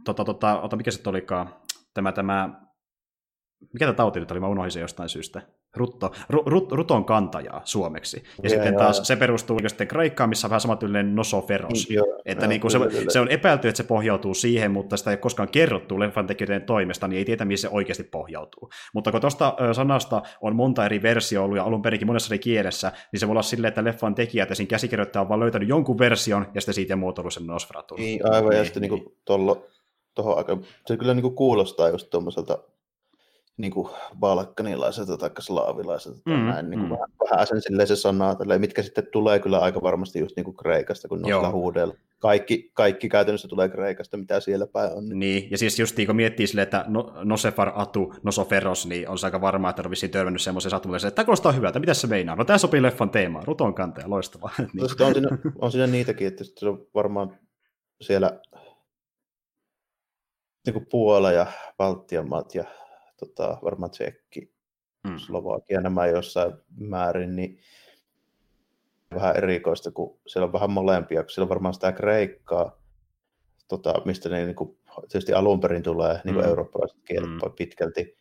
tota, tota, ota, mikä se olikaan, tämä, tämä, mikä tämä tauti nyt oli, mä unohdin se jostain syystä. Rutto, ru, rut, ruton kantajaa suomeksi. Ja, ja sitten ja, taas se perustuu sitten Kreikkaan, missä on vähän samantyylinen nosoferos. Ja, että ja, niin kuin se, se, on epäilty, että se pohjautuu siihen, mutta sitä ei ole koskaan kerrottu leffan tekijöiden toimesta, niin ei tiedä, mihin se oikeasti pohjautuu. Mutta kun tuosta sanasta on monta eri versiota ollut ja alun perinkin monessa eri kielessä, niin se voi olla silleen, että leffan tekijät ja siinä käsikirjoittaja on vaan löytänyt jonkun version ja sitten siitä muotoillut sen Nosferatu. Niin, aivan, niin, ja sitten niin. niin tollo, tohon aika, se kyllä niin kuin kuulostaa just tuommoiselta niin kuin balkanilaiselta tai slaavilaiselta mm, näin, niin kuin mm. vähän, vähän sen silleen se sanaa, tälleen, mitkä sitten tulee kyllä aika varmasti just niin kuin Kreikasta, kun noilla huudella. Kaikki, kaikki käytännössä tulee Kreikasta, mitä siellä päin on. Niin, niin ja siis just kun miettii silleen, että no, Nosefar Atu, Nosoferos, niin on se aika varmaa, että on vissiin törmännyt semmoisen sattumuksen, että tämä kuulostaa hyvältä, mitä se meinaa? No tämä sopii leffan teemaan, ruton kanteen, loistavaa. niin. on, siinä, on siinä niitäkin, että se on varmaan siellä niin kuin Puola ja Baltian maat ja tota, varmaan Tsekki, mm. Slovakia, nämä jossain määrin, niin vähän erikoista, kun siellä on vähän molempia, kun siellä on varmaan sitä Kreikkaa, tota, mistä ne niin kuin, tietysti alun perin tulee niin kuin mm. eurooppalaiset kielet mm. pitkälti,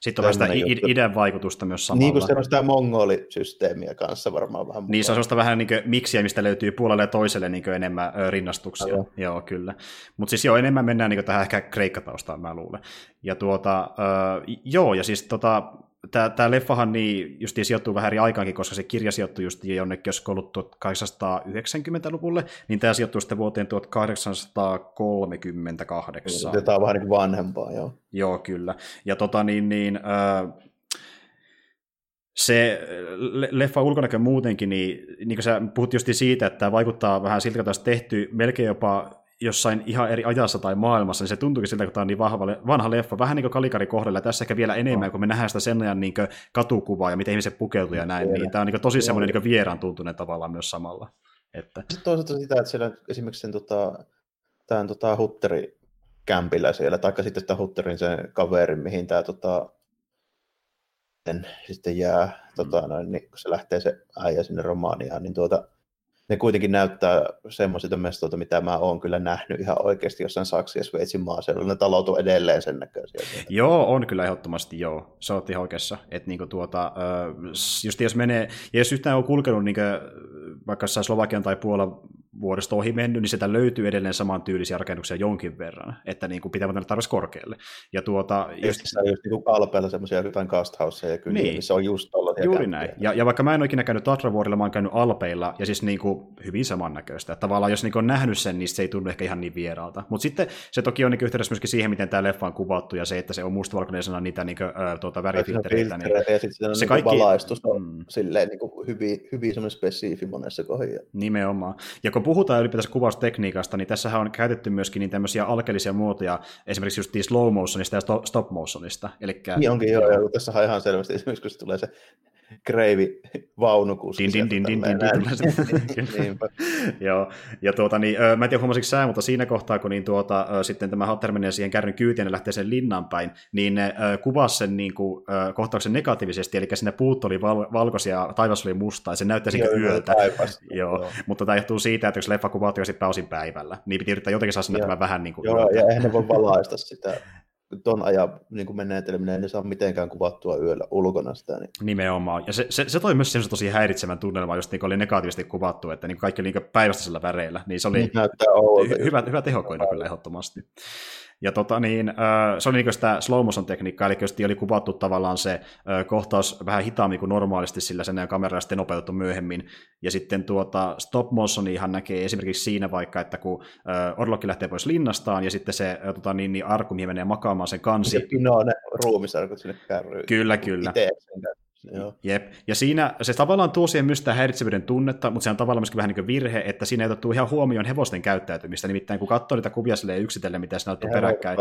sitten on sitä idän vaikutusta myös samalla. Niin kuin se on sitä mongolisysteemiä kanssa varmaan vähän mukaan. Niin se on sellaista vähän niin miksiä, mistä löytyy puolelle ja toiselle niin enemmän rinnastuksia. Aivan. Joo, kyllä. Mutta siis joo, enemmän mennään niin tähän ehkä kreikkataustaan, mä luulen. Ja tuota, äh, joo, ja siis tota, tämä leffahan niin justiin sijoittuu vähän eri aikaankin, koska se kirja sijoittuu just jonnekin, jos ollut 1890-luvulle, niin tämä sijoittuu sitten vuoteen 1838. Tämä on vähän niin kuin vanhempaa, joo. Joo, kyllä. Ja tota niin, niin äh, se leffa ulkonäkö muutenkin, niin, niin kuin sä puhut just siitä, että tämä vaikuttaa vähän siltä, että tehty melkein jopa jossain ihan eri ajassa tai maailmassa, niin se tuntuukin siltä, kun tämä on niin vahva, vanha leffa, vähän niin kuin Kalikari kohdalla, tässä ehkä vielä enemmän, no. kun me nähdään sitä sen ajan niin katukuvaa ja miten ihmiset pukeutuu ja näin, niin tämä on niin tosi semmoinen niin vieraan tuntunen tavallaan myös samalla. Että... Sitten toisaalta sitä, että siellä esimerkiksi sen, tota, tämän tota, Hutteri kämpillä siellä, tai sitten sitä Hutterin sen kaverin, mihin tämä tota, sitten jää, mm. tota, noin, niin, kun se lähtee se äijä sinne Romaniaan, niin tuota, ne kuitenkin näyttää semmoisilta mestoilta, mitä mä oon kyllä nähnyt ihan oikeasti jossain Saksin ja Sveitsin maaseudulla. Ne talot on edelleen sen näköisiä. Joo, on kyllä ehdottomasti, joo. Se on ihan oikeassa. Että niinku tuota, just jos menee, ja jos yhtään on kulkenut niinku, vaikka Slovakian tai Puolan vuodesta ohi mennyt, niin sitä löytyy edelleen samantyylisiä rakennuksia jonkin verran, että niin kuin pitää mennä tarvitsisi korkealle. Ja tuota, just, just, just niin kuin kalpeilla semmoisia jotain casthouseja ja kyllä, niin. missä on just tollaisia Juuri näin. Ja, ja, vaikka mä en ole ikinä käynyt Tatravuorilla, mä oon käynyt Alpeilla, ja siis niin kuin hyvin samannäköistä. Että tavallaan jos niin on nähnyt sen, niin se ei tunnu ehkä ihan niin vieraalta. Mutta sitten se toki on niin yhteydessä myöskin siihen, miten tämä leffa on kuvattu, ja se, että se on mustavalkoinen niitä niin kuin, äh, tuota, värifiltreitä. Niin ja sitten se, kaikki... valaistus on mm. silleen niin kuin hyvin, hyvin semmoinen spesifi monessa kohdassa. Nimenomaan. Ja kun puhutaan ylipäätänsä kuvaustekniikasta, niin tässä on käytetty myöskin niin tämmöisiä alkeellisia muotoja, esimerkiksi just slow motionista ja stop motionista. Elikkä... Niin onkin, joo, joo. Tässä on ihan selvästi, esimerkiksi kun se tulee se kreivi vaunukuski. Din, din, din, din, din, Niinpä. Joo, ja tuota, niin, mä en tiedä huomasitko sä, mutta siinä kohtaa, kun niin tuota, sitten tämä Hatter menee siihen kärryn kyytiin ja lähtee sen linnan päin, niin ne kuvasi sen niin kuin, kohtauksen negatiivisesti, eli sinne puut oli val- valkoisia ja taivas oli musta, ja se näyttäisi niin yöltä. Joo, joo, mutta tämä johtuu siitä, että jos leffa kuvattiin sitten pääosin päivällä, niin piti yrittää jotenkin saada sinne tämä vähän niin kuin Joo, yöltä. ja eihän ne voi valaista sitä ton ajan niin menetelminen, ei saa mitenkään kuvattua yöllä ulkona sitä. Niin. Nimenomaan. Ja se, se, se toi myös tosi häiritsevän tunnelman, just niin oli negatiivisesti kuvattu, että niin kaikki oli niin päivästäisellä väreillä. Niin se oli niin hy- hyvä, hyvä tehokoina kyllä ehdottomasti. Ja tota niin, se oli niin sitä slow motion tekniikkaa, eli just oli kuvattu tavallaan se kohtaus vähän hitaammin kuin normaalisti, sillä sen kamera sitten nopeutettu myöhemmin. Ja sitten tuota stop ihan näkee esimerkiksi siinä vaikka, että kun Orlokki lähtee pois linnastaan, ja sitten se tota niin, niin arku, menee makaamaan sen kansi. Se pinoo ne ruumisarkut sinne kärryyn. Kyllä, kyllä. Itse Joo. Jep. Ja siinä se tavallaan tuo siihen myös sitä häiritsevyyden tunnetta, mutta se on tavallaan myöskin vähän niin kuin virhe, että siinä ei otettu ihan huomioon hevosten käyttäytymistä. Nimittäin kun katsoo niitä kuvia silleen yksitellen, mitä se näyttää peräkkäin,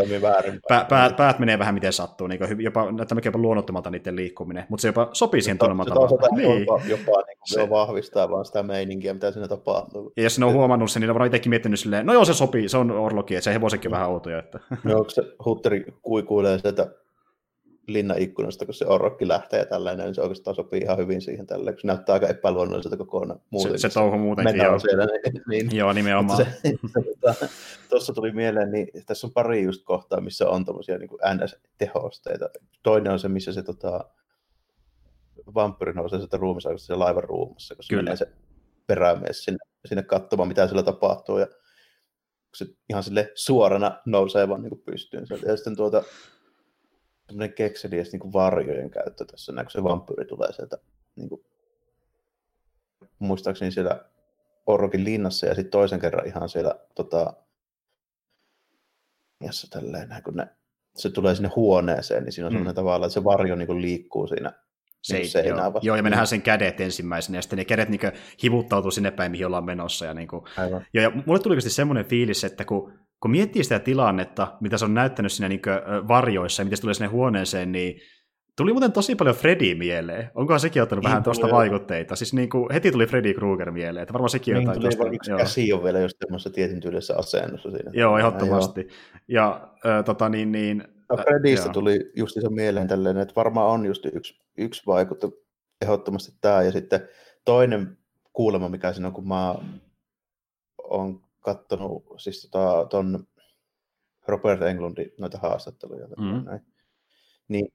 pää, päät, päät, menee vähän miten sattuu, niin kuin jopa, näyttää jopa luonnottomalta niiden liikkuminen, mutta se jopa sopii siihen tunnelmaan tavallaan. Niin. Jopa, jopa niin se vahvistaa vaan sitä meininkiä, mitä siinä tapahtuu. Ja jos ne on huomannut sen, niin on varmaan itsekin miettinyt silleen, no joo se sopii, se on orloki, että se hevosenkin on vähän outoja. Että... No onko se hutteri kuikuilee sieltä linnaikkunasta, kun se orokki lähtee ja tällainen, niin se oikeastaan sopii ihan hyvin siihen tälleen, kun se näyttää aika epäluonnolliselta kokonaan. Muuten, se, se touhu muutenkin, joo. Siellä, niin, niin, joo, nimenomaan. Se, tuossa tuli mieleen, niin tässä on pari just kohtaa, missä on tuommoisia niin NS-tehosteita. Toinen on se, missä se tota, vampyri nousee sieltä ruumisaikosta siellä laivan ruumassa, kun Kyllä. menee se perämies sinne, sinne katsomaan, mitä siellä tapahtuu, ja se ihan sille suorana nousee vaan niin pystyyn. Ja sitten tuota, semmoinen kekseliäs niin varjojen käyttö tässä, kun se vampyyri tulee sieltä niin kuin, muistaakseni siellä Orrokin linnassa ja sitten toisen kerran ihan siellä tota, jossa tälleen, kun ne, se tulee sinne huoneeseen, niin siinä on mm. semmoinen tavalla, että se varjo niin kuin liikkuu siinä se, niin joo, joo, ja me nähdään sen kädet ensimmäisenä, ja sitten ne kädet niin hivuttautuu sinne päin, mihin ollaan menossa. Ja, niin kuin, joo, ja mulle tuli semmoinen fiilis, että kun kun miettii sitä tilannetta, mitä se on näyttänyt siinä niin varjoissa ja miten se tulee sinne huoneeseen, niin tuli muuten tosi paljon Freddy mieleen. Onkohan sekin ottanut niin, vähän tuosta vaikutteita? Siis niin kuin, heti tuli Freddy Krueger mieleen, että varmaan sekin niin, jotain. Tuli yksi käsi on vielä just tämmöisessä tietyn tyylisessä asennossa siinä. Joo, ehdottomasti. Ja, äh, tota, niin, niin, no, Freddystä äh, tuli just se mieleen tälleen, että varmaan on just yksi, yksi vaikutus ehdottomasti tämä, ja sitten toinen kuulema, mikä siinä on, kun mä oon katsonut siis tota, ton Robert Englundin noita haastatteluja, mm. näin, niin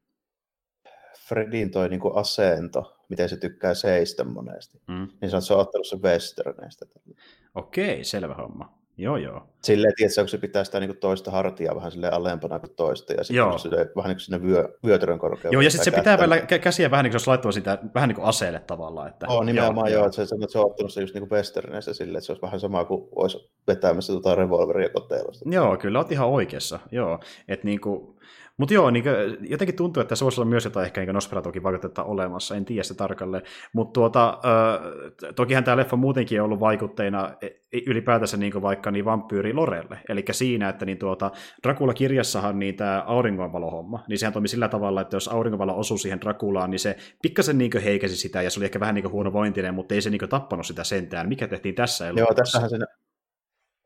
Fredin toi niinku asento, miten se tykkää seistä monesti, mm. niin se on, se on ottanut sen westerneistä. Okei, selvä homma. Joo, joo. Silleen, että kun se pitää sitä niin toista hartiaa vähän sille alempana kuin toista, ja sitten se vähän niin kuin sinne vyö, vyötärön korkeudelle. Joo, ja sitten se pitää vielä käsiä vähän niin kuin, jos laittava sitä vähän niin kuin aseelle tavallaan. Että... Oh, nimenomaan joo, joo. Että se, se on ottanut se just niin kuin westernissä silleen, että se olisi vähän sama kuin olisi vetämässä tota revolveria koteelosta. Joo, kyllä olet ihan oikeassa, joo. Että niin kuin, mutta joo, niin kuin, jotenkin tuntuu, että se voisi olla myös jotain ehkä niin Nosferatukin vaikutetta olemassa, en tiedä se tarkalleen. Mutta tuota, äh, tokihan tämä leffa muutenkin on ollut vaikutteina e, e, ylipäätänsä niin vaikka niin vampyyri Lorelle. Eli siinä, että niin tuota, Dracula-kirjassahan niin tämä auringonvalohomma, niin sehän toimi sillä tavalla, että jos auringonvalo osui siihen Draculaan, niin se pikkasen niin heikäsi sitä, ja se oli ehkä vähän niin huonovointinen, mutta ei se niin tappanut sitä sentään. Mikä tehtiin tässä elokuvassa? Joo, tässähän se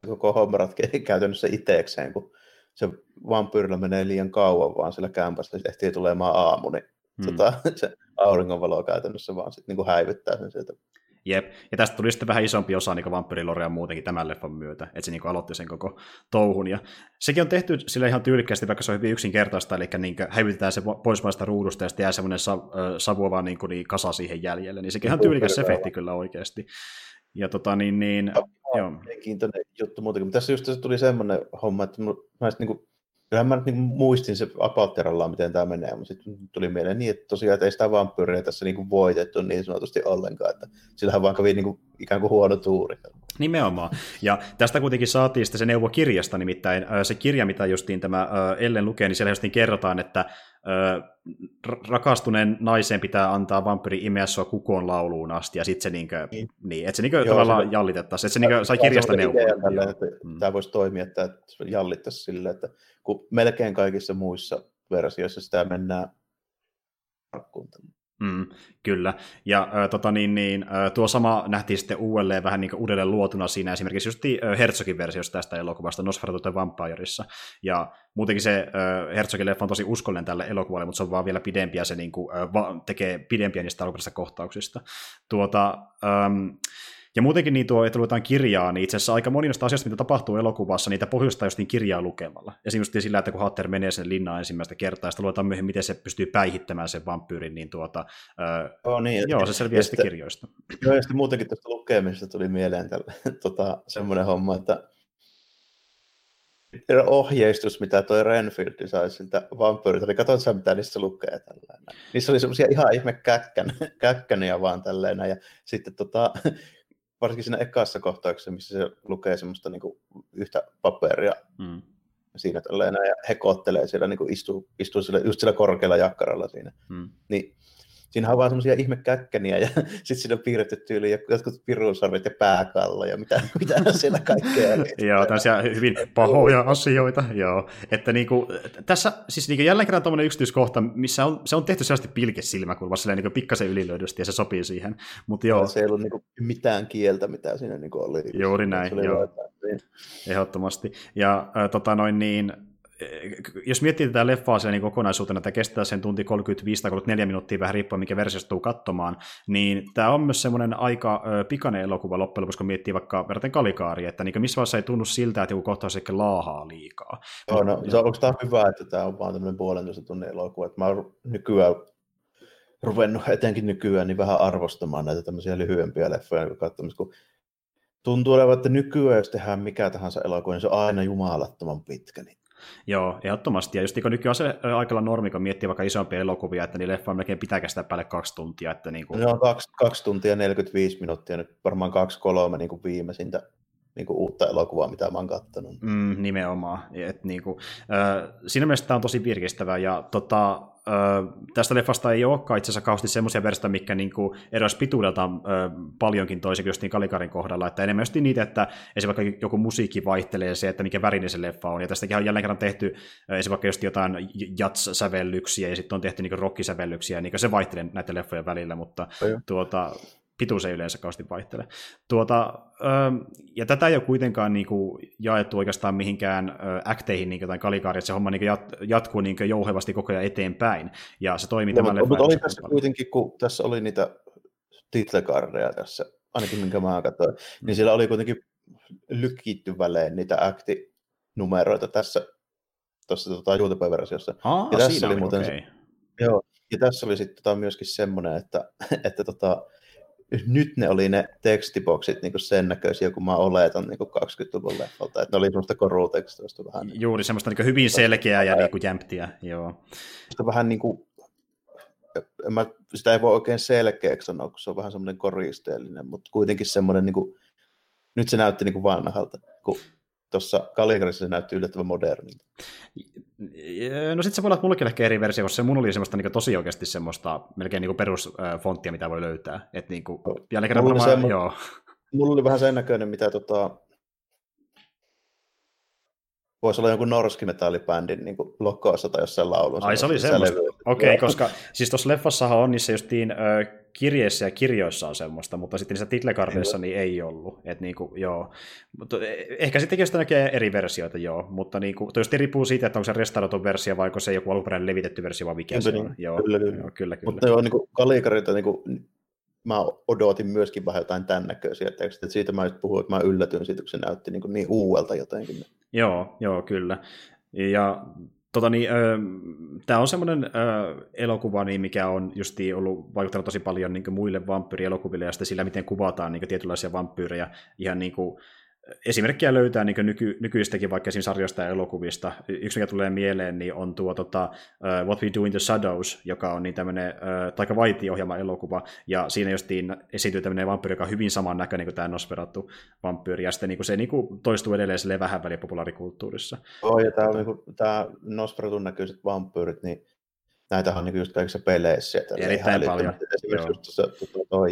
koko homma käytännössä itsekseen, kun se vampyyrillä menee liian kauan vaan sillä kämpässä, että ehtii tulemaan aamu, niin hmm. tota, se auringonvalo käytännössä vaan sit niinku häivyttää sen sieltä. Jep, ja tästä tuli sitten vähän isompi osa niin vampyyrilorea muutenkin tämän leffan myötä, että se niin aloitti sen koko touhun. Ja sekin on tehty sille ihan tyylikkäästi, vaikka se on hyvin yksinkertaista, eli niin häivytetään se pois maista ruudusta ja sitten jää semmoinen sa- savuava niin kuin, niin kasa siihen jäljelle, niin sekin on ihan tyylikäs efekti kyllä oikeasti. Ja tota niin, niin joo. Mielenkiintoinen juttu muutenkin, mutta tässä just tässä tuli semmoinen homma, että mä sitten niin Kyllähän mä nyt niin muistin se apautterallaan, miten tämä menee, mutta sitten tuli mieleen niin, että tosiaan että ei sitä vampyyriä tässä niin kuin voitettu niin sanotusti ollenkaan, että sillähän vaan kävi niin kuin, ikään kuin huono tuuri. Nimenomaan. Ja tästä kuitenkin saatiin sitten se neuvo kirjasta, nimittäin se kirja, mitä justiin tämä Ellen lukee, niin siellä justiin kerrotaan, että rakastuneen naisen pitää antaa vampyri imeä sua kukoon lauluun asti, ja sitten se, niinkö, niin. Niin, että se niinkö Joo, tavallaan se, jallitettaisiin, että se niinkö sai kirjasta neuvoa. että mm. Tämä voisi toimia, että jallittaisi sille, että kun melkein kaikissa muissa versioissa sitä mennään Mm, kyllä. Ja äh, tota, niin, niin, äh, tuo sama nähtiin sitten uudelleen vähän niin uudelleen luotuna siinä esimerkiksi just äh, Herzogin versiossa tästä elokuvasta Nosferatu the Vampireissa. Ja muutenkin se äh, Herzogin leffa on tosi uskollinen tälle elokuvalle, mutta se on vaan vielä pidempiä, se niin kuin, äh, va- tekee pidempiä niistä alkuperäisistä kohtauksista. Tuota, ähm, ja muutenkin niin tuo, että luetaan kirjaa, niin itse asiassa aika moni näistä asioista, mitä tapahtuu elokuvassa, niitä pohjustaa just niin kirjaa lukemalla. Esimerkiksi sillä, että kun Hatter menee sen linnaan ensimmäistä kertaa, ja sitten luetaan myöhemmin, miten se pystyy päihittämään sen vampyyrin, niin tuota, äh, oh, niin, joo, se selviää sitten kirjoista. Joo, ja sitten muutenkin tuosta lukemisesta tuli mieleen tälle, tota, semmoinen homma, että ohjeistus, mitä toi Renfield sai siltä vampyyriltä, niin katsoit sä, mitä niissä lukee tällainen. Niissä oli semmoisia ihan ihme käkkän, käkkäniä vaan tälleen, ja sitten tota, varsinkin siinä ekassa kohtauksessa, missä se lukee semmoista niin kuin yhtä paperia mm. siinä tälleen, ja hekottelee siellä, niin kuin istuu, istuu sillä, just sillä korkealla jakkaralla siinä. Mm. Niin Siinä on vaan semmoisia ihmekäkkäniä ja sitten siinä on piirretty tyyli jotkut piruusarvet ja pääkallo ja mitä, mitä siellä kaikkea Joo, tämmöisiä hyvin pahoja asioita. Joo. Että niinku, tässä siis niinku jälleen kerran tuommoinen yksityiskohta, missä on, se on tehty sellaisesti pilkes silmäkulmassa, niinku pikkasen ylilöidysti ja se sopii siihen. Mut joo. Se ei ollut niinku mitään kieltä, mitä siinä niinku oli. Juuri näin, joo. Ehdottomasti. Ja äh, tota noin niin, jos miettii tätä leffaa niin kokonaisuutena, että kestää sen tunti 35 tai 34 minuuttia vähän riippuen, mikä versiosta tuu katsomaan, niin tämä on myös semmoinen aika pikainen elokuva loppujen lopuksi, kun miettii vaikka verraten kalikaari, että niin missä vaiheessa ei tunnu siltä, että joku kohtaus ehkä laahaa liikaa. Joo, no, se, onko tämä hyvä, että tämä on vaan tämmöinen puolentoista tunnin elokuva, että mä oon nykyään ruvennut etenkin nykyään niin vähän arvostamaan näitä tämmöisiä lyhyempiä leffoja katsomista, kun tuntuu olevan, että nykyään jos tehdään mikä tahansa elokuva, niin se on aina jumalattoman pitkä. Niin Joo, ehdottomasti. Ja just niin nykyään se aikalla normi, kun miettii vaikka isompia elokuvia, että niin leffa melkein pitää kestää päälle kaksi tuntia. Että niin kuin... On kaksi, kaksi tuntia 45 minuuttia, nyt varmaan kaksi kolme niin kuin viimeisintä niin kuin uutta elokuvaa, mitä mä oon katsonut. Mm, nimenomaan. Et, niin kuin, äh, siinä mielessä tämä on tosi virkistävä, ja tota, tästä leffasta ei olekaan itse asiassa kauheasti semmoisia versioita, mikä niin eroisi pituudeltaan paljonkin toisin kuin niin Kalikarin kohdalla, että enemmän just niitä, että esimerkiksi joku musiikki vaihtelee se, että mikä värinen se leffa on, ja tästäkin on jälleen kerran tehty esimerkiksi just jotain jats-sävellyksiä, ja sitten on tehty niin rockisävellyksiä, niin se vaihtelee näiden leffojen välillä, mutta tuota, pituus ei yleensä kauheasti vaihtele. Tuota, ja tätä ei ole kuitenkaan niin kuin, jaettu oikeastaan mihinkään äkteihin niin tai kalikaariin, että se homma niin jat, jatkuu niin jouhevasti koko ajan eteenpäin, ja se toimii no, tämän mutta, oli tässä paljon. kuitenkin, kun tässä oli niitä titlekardeja tässä, ainakin minkä mä katsoin, mm. niin siellä oli kuitenkin lykitty välein niitä aktinumeroita tässä tuossa tota, YouTube-versiossa. Aa, ja tässä oli muuten okay. joo, ja tässä oli sitten tota, myöskin semmoinen, että, että tota, nyt ne oli ne tekstiboksit niin sen näköisiä, kun mä oletan niin 20-luvun leffalta, että ne oli semmoista korutekstoista vähän. Juuri semmoista niin hyvin selkeää ja niin kuin jämptiä, joo. Vähän niin kuin, mä, sitä ei voi oikein selkeäksi sanoa, kun se on vähän semmoinen koristeellinen, mutta kuitenkin semmoinen, niin kuin, nyt se näytti niin kuin vanhalta, kun tuossa Kaligrissa se näytti yllättävän modernilta. No sitten se voi olla, että mullekin ehkä eri versio, koska se mun oli semmoista niin tosi oikeasti semmoista melkein niin perusfonttia, mitä voi löytää. Et niin kuin, jälleen kerran varmaan, joo. mulla oli vähän sen näköinen, mitä tota, voisi olla jonkun norskimetallibändin niin lokoissa tai jossain laulussa. Ai se oli semmoista. Okei, okay, koska siis tuossa leffassahan on niissä justiin ö, kirjeissä ja kirjoissa on semmoista, mutta sitten niissä titlekardeissa niin ei ollut. Et niinku, joo. Mutta e, ehkä sittenkin sitä näkee eri versioita, joo. Mutta niinku, tietysti riippuu siitä, että onko se restauroitu versio vai onko se joku alkuperäinen levitetty versio vai mikä se on. Joo, kyllä, kyllä. Joo, kyllä, kyllä. Mutta joo, niinku, kalikarilta niinku, mä odotin myöskin vähän jotain tämän näköisiä tekstejä. Siitä mä just puhuin, että mä yllätyin siitä, kun se näytti niin, niin uudelta jotenkin. Joo, joo, kyllä. Ja tota niin, ö, tämä on semmoinen ö, elokuva, niin mikä on justi ollut vaikuttanut tosi paljon niin muille vampyyrielokuville ja sitten sillä, miten kuvataan niin tietynlaisia vampyyrejä. Ihan niin kuin, esimerkkejä löytää niin nyky, nykyistäkin vaikka siinä sarjoista ja elokuvista. Yksi, mikä tulee mieleen, niin on tuo tota, uh, What We Do in the Shadows, joka on niin tämmöinen uh, taika vaiti-ohjelma elokuva, ja siinä justiin esiintyy tämmöinen vampyyri, joka on hyvin saman näköinen kuin tämä Nosferatu vampyyri, ja sitten niin se niin kuin toistuu edelleen silleen vähän väliä populaarikulttuurissa. Oh, ja tämä, on, niin kuin, tämä Nosferatun näköiset vampyyrit, niin näitä on niin just kaikissa peleissä. Erittäin paljon. Esimerkiksi just tuossa, toi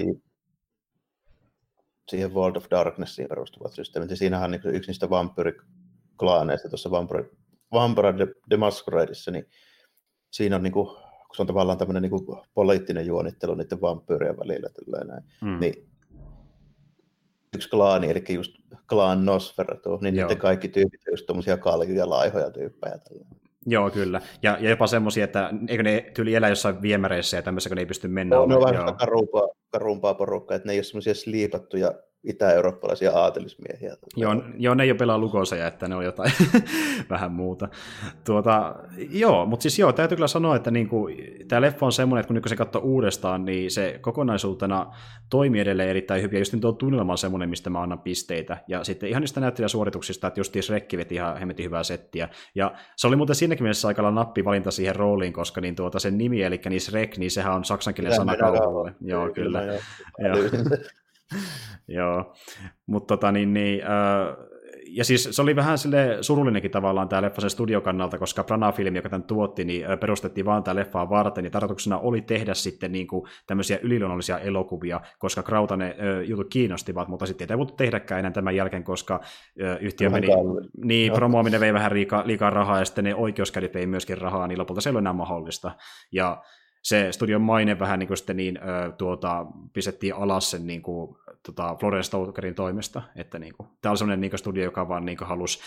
siihen World of Darknessiin perustuvat systeemit. Ja siinähän on niin yksi niistä vampyyriklaaneista tuossa Vampire, Vampire de, de Masqueradeissa, niin siinä on niin kuin kun se on tavallaan tämmöinen niin kuin poliittinen juonittelu niiden vampyyrien välillä, näin, mm. niin yksi klaani, eli just klaan Nosferatu, niin Joo. niiden kaikki tyypit on just tuommoisia kaljuja, laihoja tyyppejä. Tällainen. Joo, kyllä. Ja, ja jopa semmoisia, että eikö ne tyyli elää jossain viemäreissä ja tämmöisiä, kun ne ei pysty mennä. No, ne on vähän karumpaa, karumpaa porukkaa, että ne ei ole semmoisia sliipattuja itä-eurooppalaisia aatelismiehiä. Joo, joo, ne ei ole pelaa lukoseja, että ne on jotain vähän muuta. Tuota, joo, mutta siis joo, täytyy kyllä sanoa, että niinku, tämä leffa on semmoinen, että kun, kun se katsoo uudestaan, niin se kokonaisuutena toimii edelleen erittäin hyvin, ja just tuo tunnelma on semmoinen, mistä mä annan pisteitä. Ja sitten ihan niistä näyttelijäsuorituksista, että just Rekki veti ihan hemmetin hyvää settiä. Ja se oli muuten siinäkin mielessä aika nappi valinta siihen rooliin, koska niin tuota, sen nimi, eli niin Rek, niin sehän on saksankielinen sana kauhulle. Joo, kyllä. Kyllä. Joo. Joo, mutta tota niin, niin äh, ja siis se oli vähän sille surullinenkin tavallaan tämä leffa sen studiokannalta, koska Prana-filmi, joka tämän tuotti, niin perustettiin vaan tämä leffaa varten, niin tarkoituksena oli tehdä sitten niin kuin tämmöisiä yliluonnollisia elokuvia, koska Krauta ne jutut kiinnostivat, mutta sitten ei voitu tehdäkään enää tämän jälkeen, koska yhtiö meni, niin promoaminen vei vähän liikaa, liikaa rahaa, ja sitten ne oikeuskädit vei myöskin rahaa, niin lopulta se ei ole enää mahdollista. Ja se studion maine vähän niin kuin sitten niin, tuota, pistettiin alas sen niin kuin, tota, Florence Stokerin toimesta, että niin kuin, tämä oli sellainen niin kuin studio, joka vaan niin kuin, halusi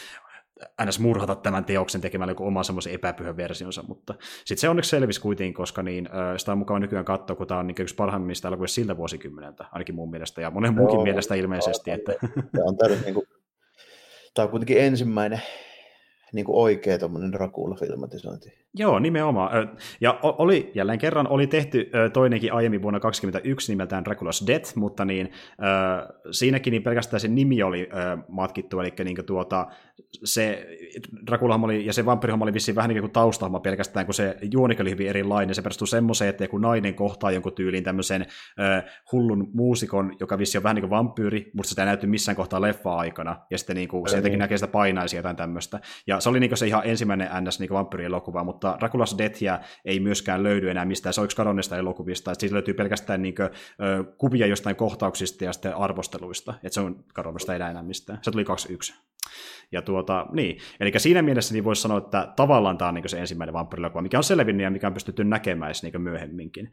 ns. murhata tämän teoksen tekemällä joku oman semmoisen epäpyhän versionsa, mutta sitten se onneksi selvisi kuitenkin, koska niin, sitä on mukava nykyään katsoa, kun tämä on niin yksi parhaimmista elokuvista siltä vuosikymmeneltä, ainakin mun mielestä, ja monen muunkin mielestä ilmeisesti. Että... Tämä on, niin kuin, tämä on kuitenkin ensimmäinen niin kuin oikea tuommoinen Dracula-filmatisointi. Joo, nimenomaan. Ja oli, jälleen kerran oli tehty toinenkin aiemmin vuonna 2021 nimeltään Dracula's Death, mutta niin, siinäkin niin pelkästään se nimi oli matkittu, eli niin tuota, se Dracula oli, ja se vampyrihomma oli vissiin vähän niin kuin taustahomma pelkästään, kun se juonikin oli hyvin erilainen. Se perustuu semmoiseen, että kun nainen kohtaa jonkun tyyliin tämmöisen hullun muusikon, joka vissi on vähän niin kuin vampyyri, mutta sitä ei näyty missään kohtaa leffa-aikana, ja sitten niin kuin, se jotenkin näkee sitä painaisi jotain tämmöistä. Ja se oli niin se ihan ensimmäinen NS niin vampyyrielokuva, mutta Dracula's Deathia ei myöskään löydy enää mistään, se yksi kadonneista elokuvista, että siitä löytyy pelkästään niin kuin, kuvia jostain kohtauksista ja sitten arvosteluista, että se on kadonnut enää enää mistään. Se tuli 21. Ja tuota, niin. Eli siinä mielessä niin voisi sanoa, että tavallaan tämä on niin se ensimmäinen vampyyrilokuva, mikä on selvinnyt ja mikä on pystytty näkemään niin myöhemminkin.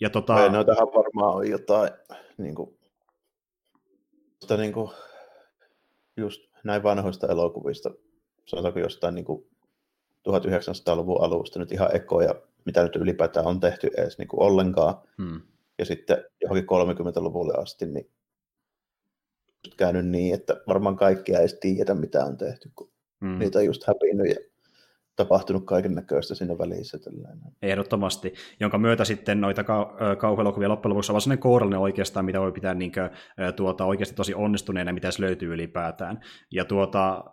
ja tota... Ei, no tähän varmaan on jotain niin kuin, sitä niin kuin, just näin vanhoista elokuvista sanotaanko jostain niin kuin 1900-luvun alusta nyt ihan ekoja, mitä nyt ylipäätään on tehty edes niin kuin ollenkaan. Hmm. Ja sitten johonkin 30-luvulle asti, niin käynyt niin, että varmaan kaikkia ei edes tiedetä, mitä on tehty, kun hmm. niitä on just häpinnyt ja tapahtunut kaiken näköistä siinä välissä. Tällainen. Ehdottomasti, jonka myötä sitten noita kau- kauhuelokuvia loppujen lopuksi on sellainen kourallinen oikeastaan, mitä voi pitää niin kuin, tuota, oikeasti tosi onnistuneena, mitä se löytyy ylipäätään. Ja tuota,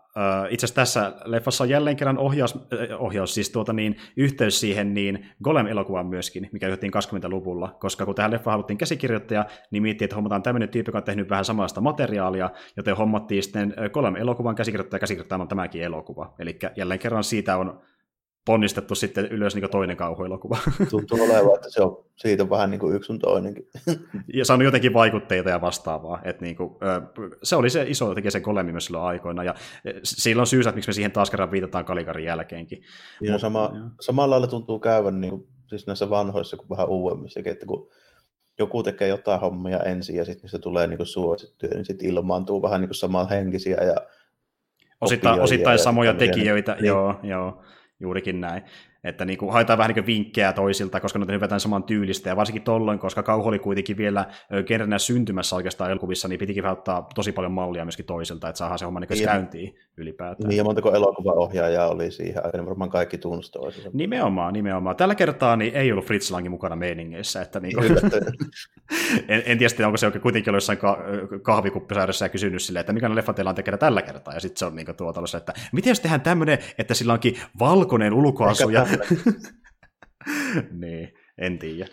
itse asiassa tässä leffassa on jälleen kerran ohjaus, ohjaus siis tuota niin, yhteys siihen niin Golem-elokuvaan myöskin, mikä johtiin 20-luvulla, koska kun tähän leffaan haluttiin käsikirjoittaja, niin miettii, että hommataan tämmöinen tyyppi, joka on tehnyt vähän samasta materiaalia, joten hommattiin sitten Golem-elokuvan käsikirjoittaja käsikirjoittamaan tämäkin elokuva. Eli jälleen kerran siitä on ponnistettu sitten ylös niin toinen kauhuelokuva. Tuntuu olevan, että se on siitä vähän niin kuin yksi sun toinenkin. ja saanut jotenkin vaikutteita ja vastaavaa. Että niin kuin, se oli se iso jotenkin se golemi myös silloin aikoina. Ja sillä on syysä, että miksi me siihen taas kerran viitataan Kalikarin jälkeenkin. Ja Mut, sama, samalla lailla tuntuu käyvän niin kuin, siis näissä vanhoissa kuin vähän uudemmissakin, että kun joku tekee jotain hommia ensin ja sitten se tulee niin suosittuja, niin sitten ilmaantuu vähän niin samanhenkisiä ja Osittain, osittain samoja tekijöitä, niin. joo, joo juurikin näin. Että niin kuin, haetaan vähän niin vinkkejä toisilta, koska ne on hyvä saman tyylistä, ja varsinkin tolloin, koska kauhu oli kuitenkin vielä genrenä syntymässä oikeastaan elokuvissa, niin pitikin ottaa tosi paljon mallia myöskin toisilta, että saadaan se homma niin niin, käyntiin ylipäätään. Niin, ja montako elokuvaohjaajaa oli siihen aikaan, varmaan kaikki tunsi toisensa. Nimenomaan, nimenomaan. Tällä kertaa niin ei ollut Fritz Langin mukana meiningeissä, että niin kuin, en, en tiedä, onko se oikein kuitenkin ollut jossain ka- kahvikuppisairassa ja kysynyt silleen, että mikä on leffa teillä on tekeillä tällä kertaa, ja sitten se on niin tuota, että miten jos tehdään tämmöinen, että sillä onkin valkoinen ulkoasu ja niin, en tiedä.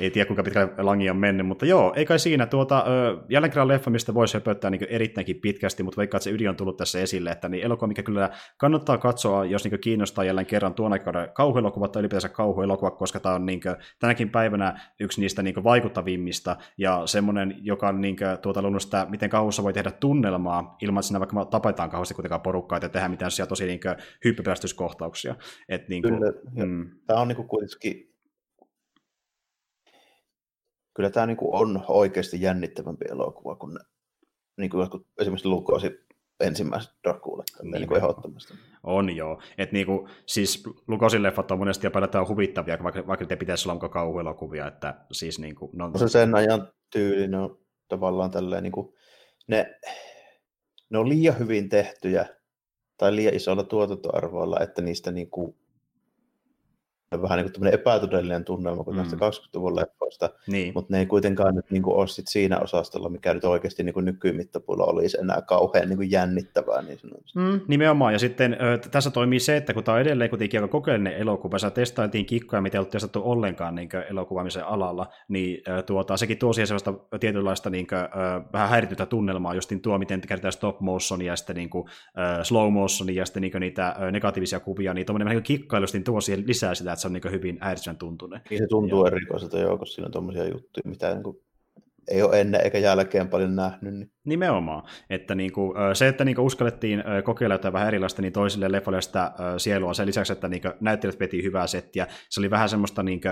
Ei tiedä kuinka pitkä langi on mennyt, mutta joo, ei kai siinä. Tuota, jälleen kerran leffa, mistä voisi höpöttää niin erittäinkin pitkästi, mutta vaikka se ydin on tullut tässä esille, että niin elokuva, mikä kyllä kannattaa katsoa, jos niin kiinnostaa jälleen kerran tuon aikainen kauhuelokuva tai ylipäänsä kauhuelokuva, koska tämä on niin kuin, tänäkin päivänä yksi niistä niin vaikuttavimmista ja semmoinen, joka on niin kuin, tuota, luonut sitä, miten kauhussa voi tehdä tunnelmaa ilman, että siinä vaikka tapetaan kauheasti kuitenkaan porukkaa ja tehdään mitään tosi niin hyppypäästyskohtauksia. Et, niin kuin, Kyllä, mm. Tämä on niin kuin kuitenkin kyllä tämä niin kuin on oikeasti jännittävämpi elokuva kuin, niin kuin esimerkiksi Lukosi ensimmäiset Draculat niin, niin ehdottomasti. On joo. Et niinku, siis Lukosin leffat on monesti jopa jotain huvittavia, vaikka, vaikka te pitäisi olla kauhuelokuvia. Että siis niinku, no, se sen ajan tyyli, ne on tavallaan tälleen, niinku, ne, ne on liian hyvin tehtyjä tai liian isolla tuotantoarvoilla, että niistä niinku, vähän niin kuin epätodellinen tunnelma kuin mm. 20-luvun leffoista, niin. mutta ne ei kuitenkaan nyt niin kuin ole sit siinä osastolla, mikä nyt oikeasti niin kuin nykymittapuilla olisi enää kauhean niin kuin jännittävää. Niin mm, nimenomaan, ja sitten ö, tässä toimii se, että kun tämä on edelleen kuitenkin aika kokeellinen elokuva, sä testailtiin kikkoja, mitä ei ollut testattu ollenkaan niin elokuvaamisen alalla, niin ö, tuota, sekin tuo siihen sellaista tietynlaista niin kuin, ö, vähän häiritytä tunnelmaa, justin tuo, miten käytetään stop motionia ja sitten niin kuin, ö, slow motionia ja sitten niin niitä ö, negatiivisia kuvia, niin tuommoinen niin kikkailu tuo siihen lisää sitä, että se on niin hyvin häiritsevän tuntunen. Niin se tuntuu erikoiselta joo, koska siinä on tuommoisia juttuja, mitä niin kuin ei ole ennen eikä jälkeen paljon nähnyt. Niin. Nimenomaan. Että niinku, se, että niinku uskallettiin kokeilla jotain vähän erilaista, niin toisille leffoille sitä sielua. Sen lisäksi, että niinku näyttelijät veti hyvää settiä. Se oli vähän semmoista niinku,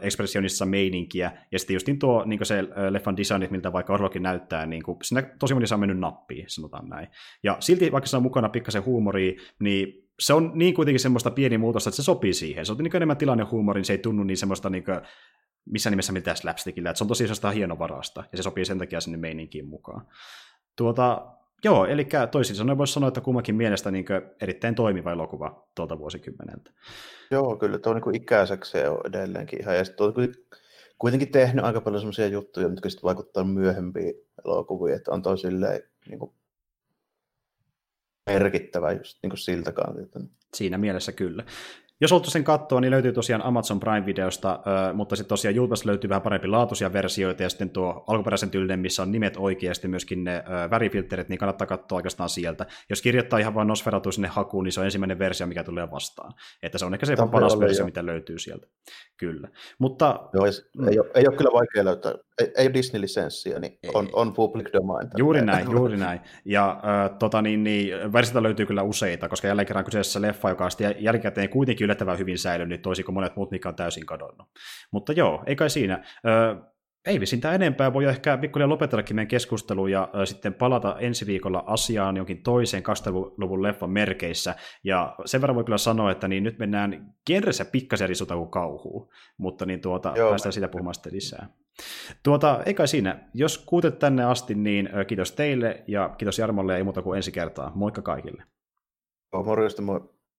ekspressionissa meininkiä. Ja sitten just tuo niinku se leffan designit, miltä vaikka Orlokin näyttää, niinku, siinä tosi moni saa mennyt nappiin, sanotaan näin. Ja silti, vaikka se on mukana pikkasen huumoria, niin se on niin kuitenkin semmoista pieni muutosta, että se sopii siihen. Se on niin enemmän tilannehuumorin, se ei tunnu niin semmoista niin kuin, missä nimessä mitään slapstickillä, että se on tosi sellaista hienovarasta, ja se sopii sen takia sinne meininkiin mukaan. Tuota, joo, eli toisin sanoen voisi sanoa, että kummankin mielestä niin erittäin toimiva elokuva tuolta vuosikymmeneltä. Joo, kyllä tuo niin ikäiseksi on edelleenkin ihan, ja sitten on kuitenkin tehnyt aika paljon sellaisia juttuja, jotka sitten vaikuttaa myöhempiin elokuviin, että on toi silleen, niin kuin merkittävä just niin kuin siltä kantilta. Siinä mielessä kyllä. Jos haluatte sen katsoa, niin löytyy tosiaan Amazon Prime-videosta, mutta sitten tosiaan YouTubesta löytyy vähän parempi laatuisia versioita, ja sitten tuo alkuperäisen tyylinen, missä on nimet sitten myöskin ne värifilterit, niin kannattaa katsoa oikeastaan sieltä. Jos kirjoittaa ihan vain Nosferatu sinne hakuun, niin se on ensimmäinen versio, mikä tulee vastaan. Että se on ehkä se paras versio, jo. mitä löytyy sieltä. Kyllä. Mutta... Joo, ei, mm. ei, ole, ei ole kyllä vaikea löytää. Ei, ei ole Disney-lisenssiä, niin on, on public domain. Juuri näin, juuri näin. Ja äh, tota, niin, niin, versioita löytyy kyllä useita, koska jälleen kerran kyseessä leffa, joka on jälkikäteen kuitenkin yllättävän hyvin säilynyt, toisin kuin monet muut, mikä on täysin kadonnut. Mutta joo, ei kai siinä. Ö, ei visintään enempää, voi ehkä pikkuhiljaa lopetellakin meidän keskustelua ja ö, sitten palata ensi viikolla asiaan jonkin toiseen 2000-luvun leffan merkeissä. Ja sen verran voi kyllä sanoa, että niin nyt mennään genressä pikkasen eri kuin kauhuu, mutta niin tuota, Joo. päästään siitä puhumaan sitten lisää. Tuota, eikä siinä. Jos kuutet tänne asti, niin kiitos teille ja kiitos Jarmolle ja ei muuta kuin ensi kertaa. Moikka kaikille. Morjesta, moi.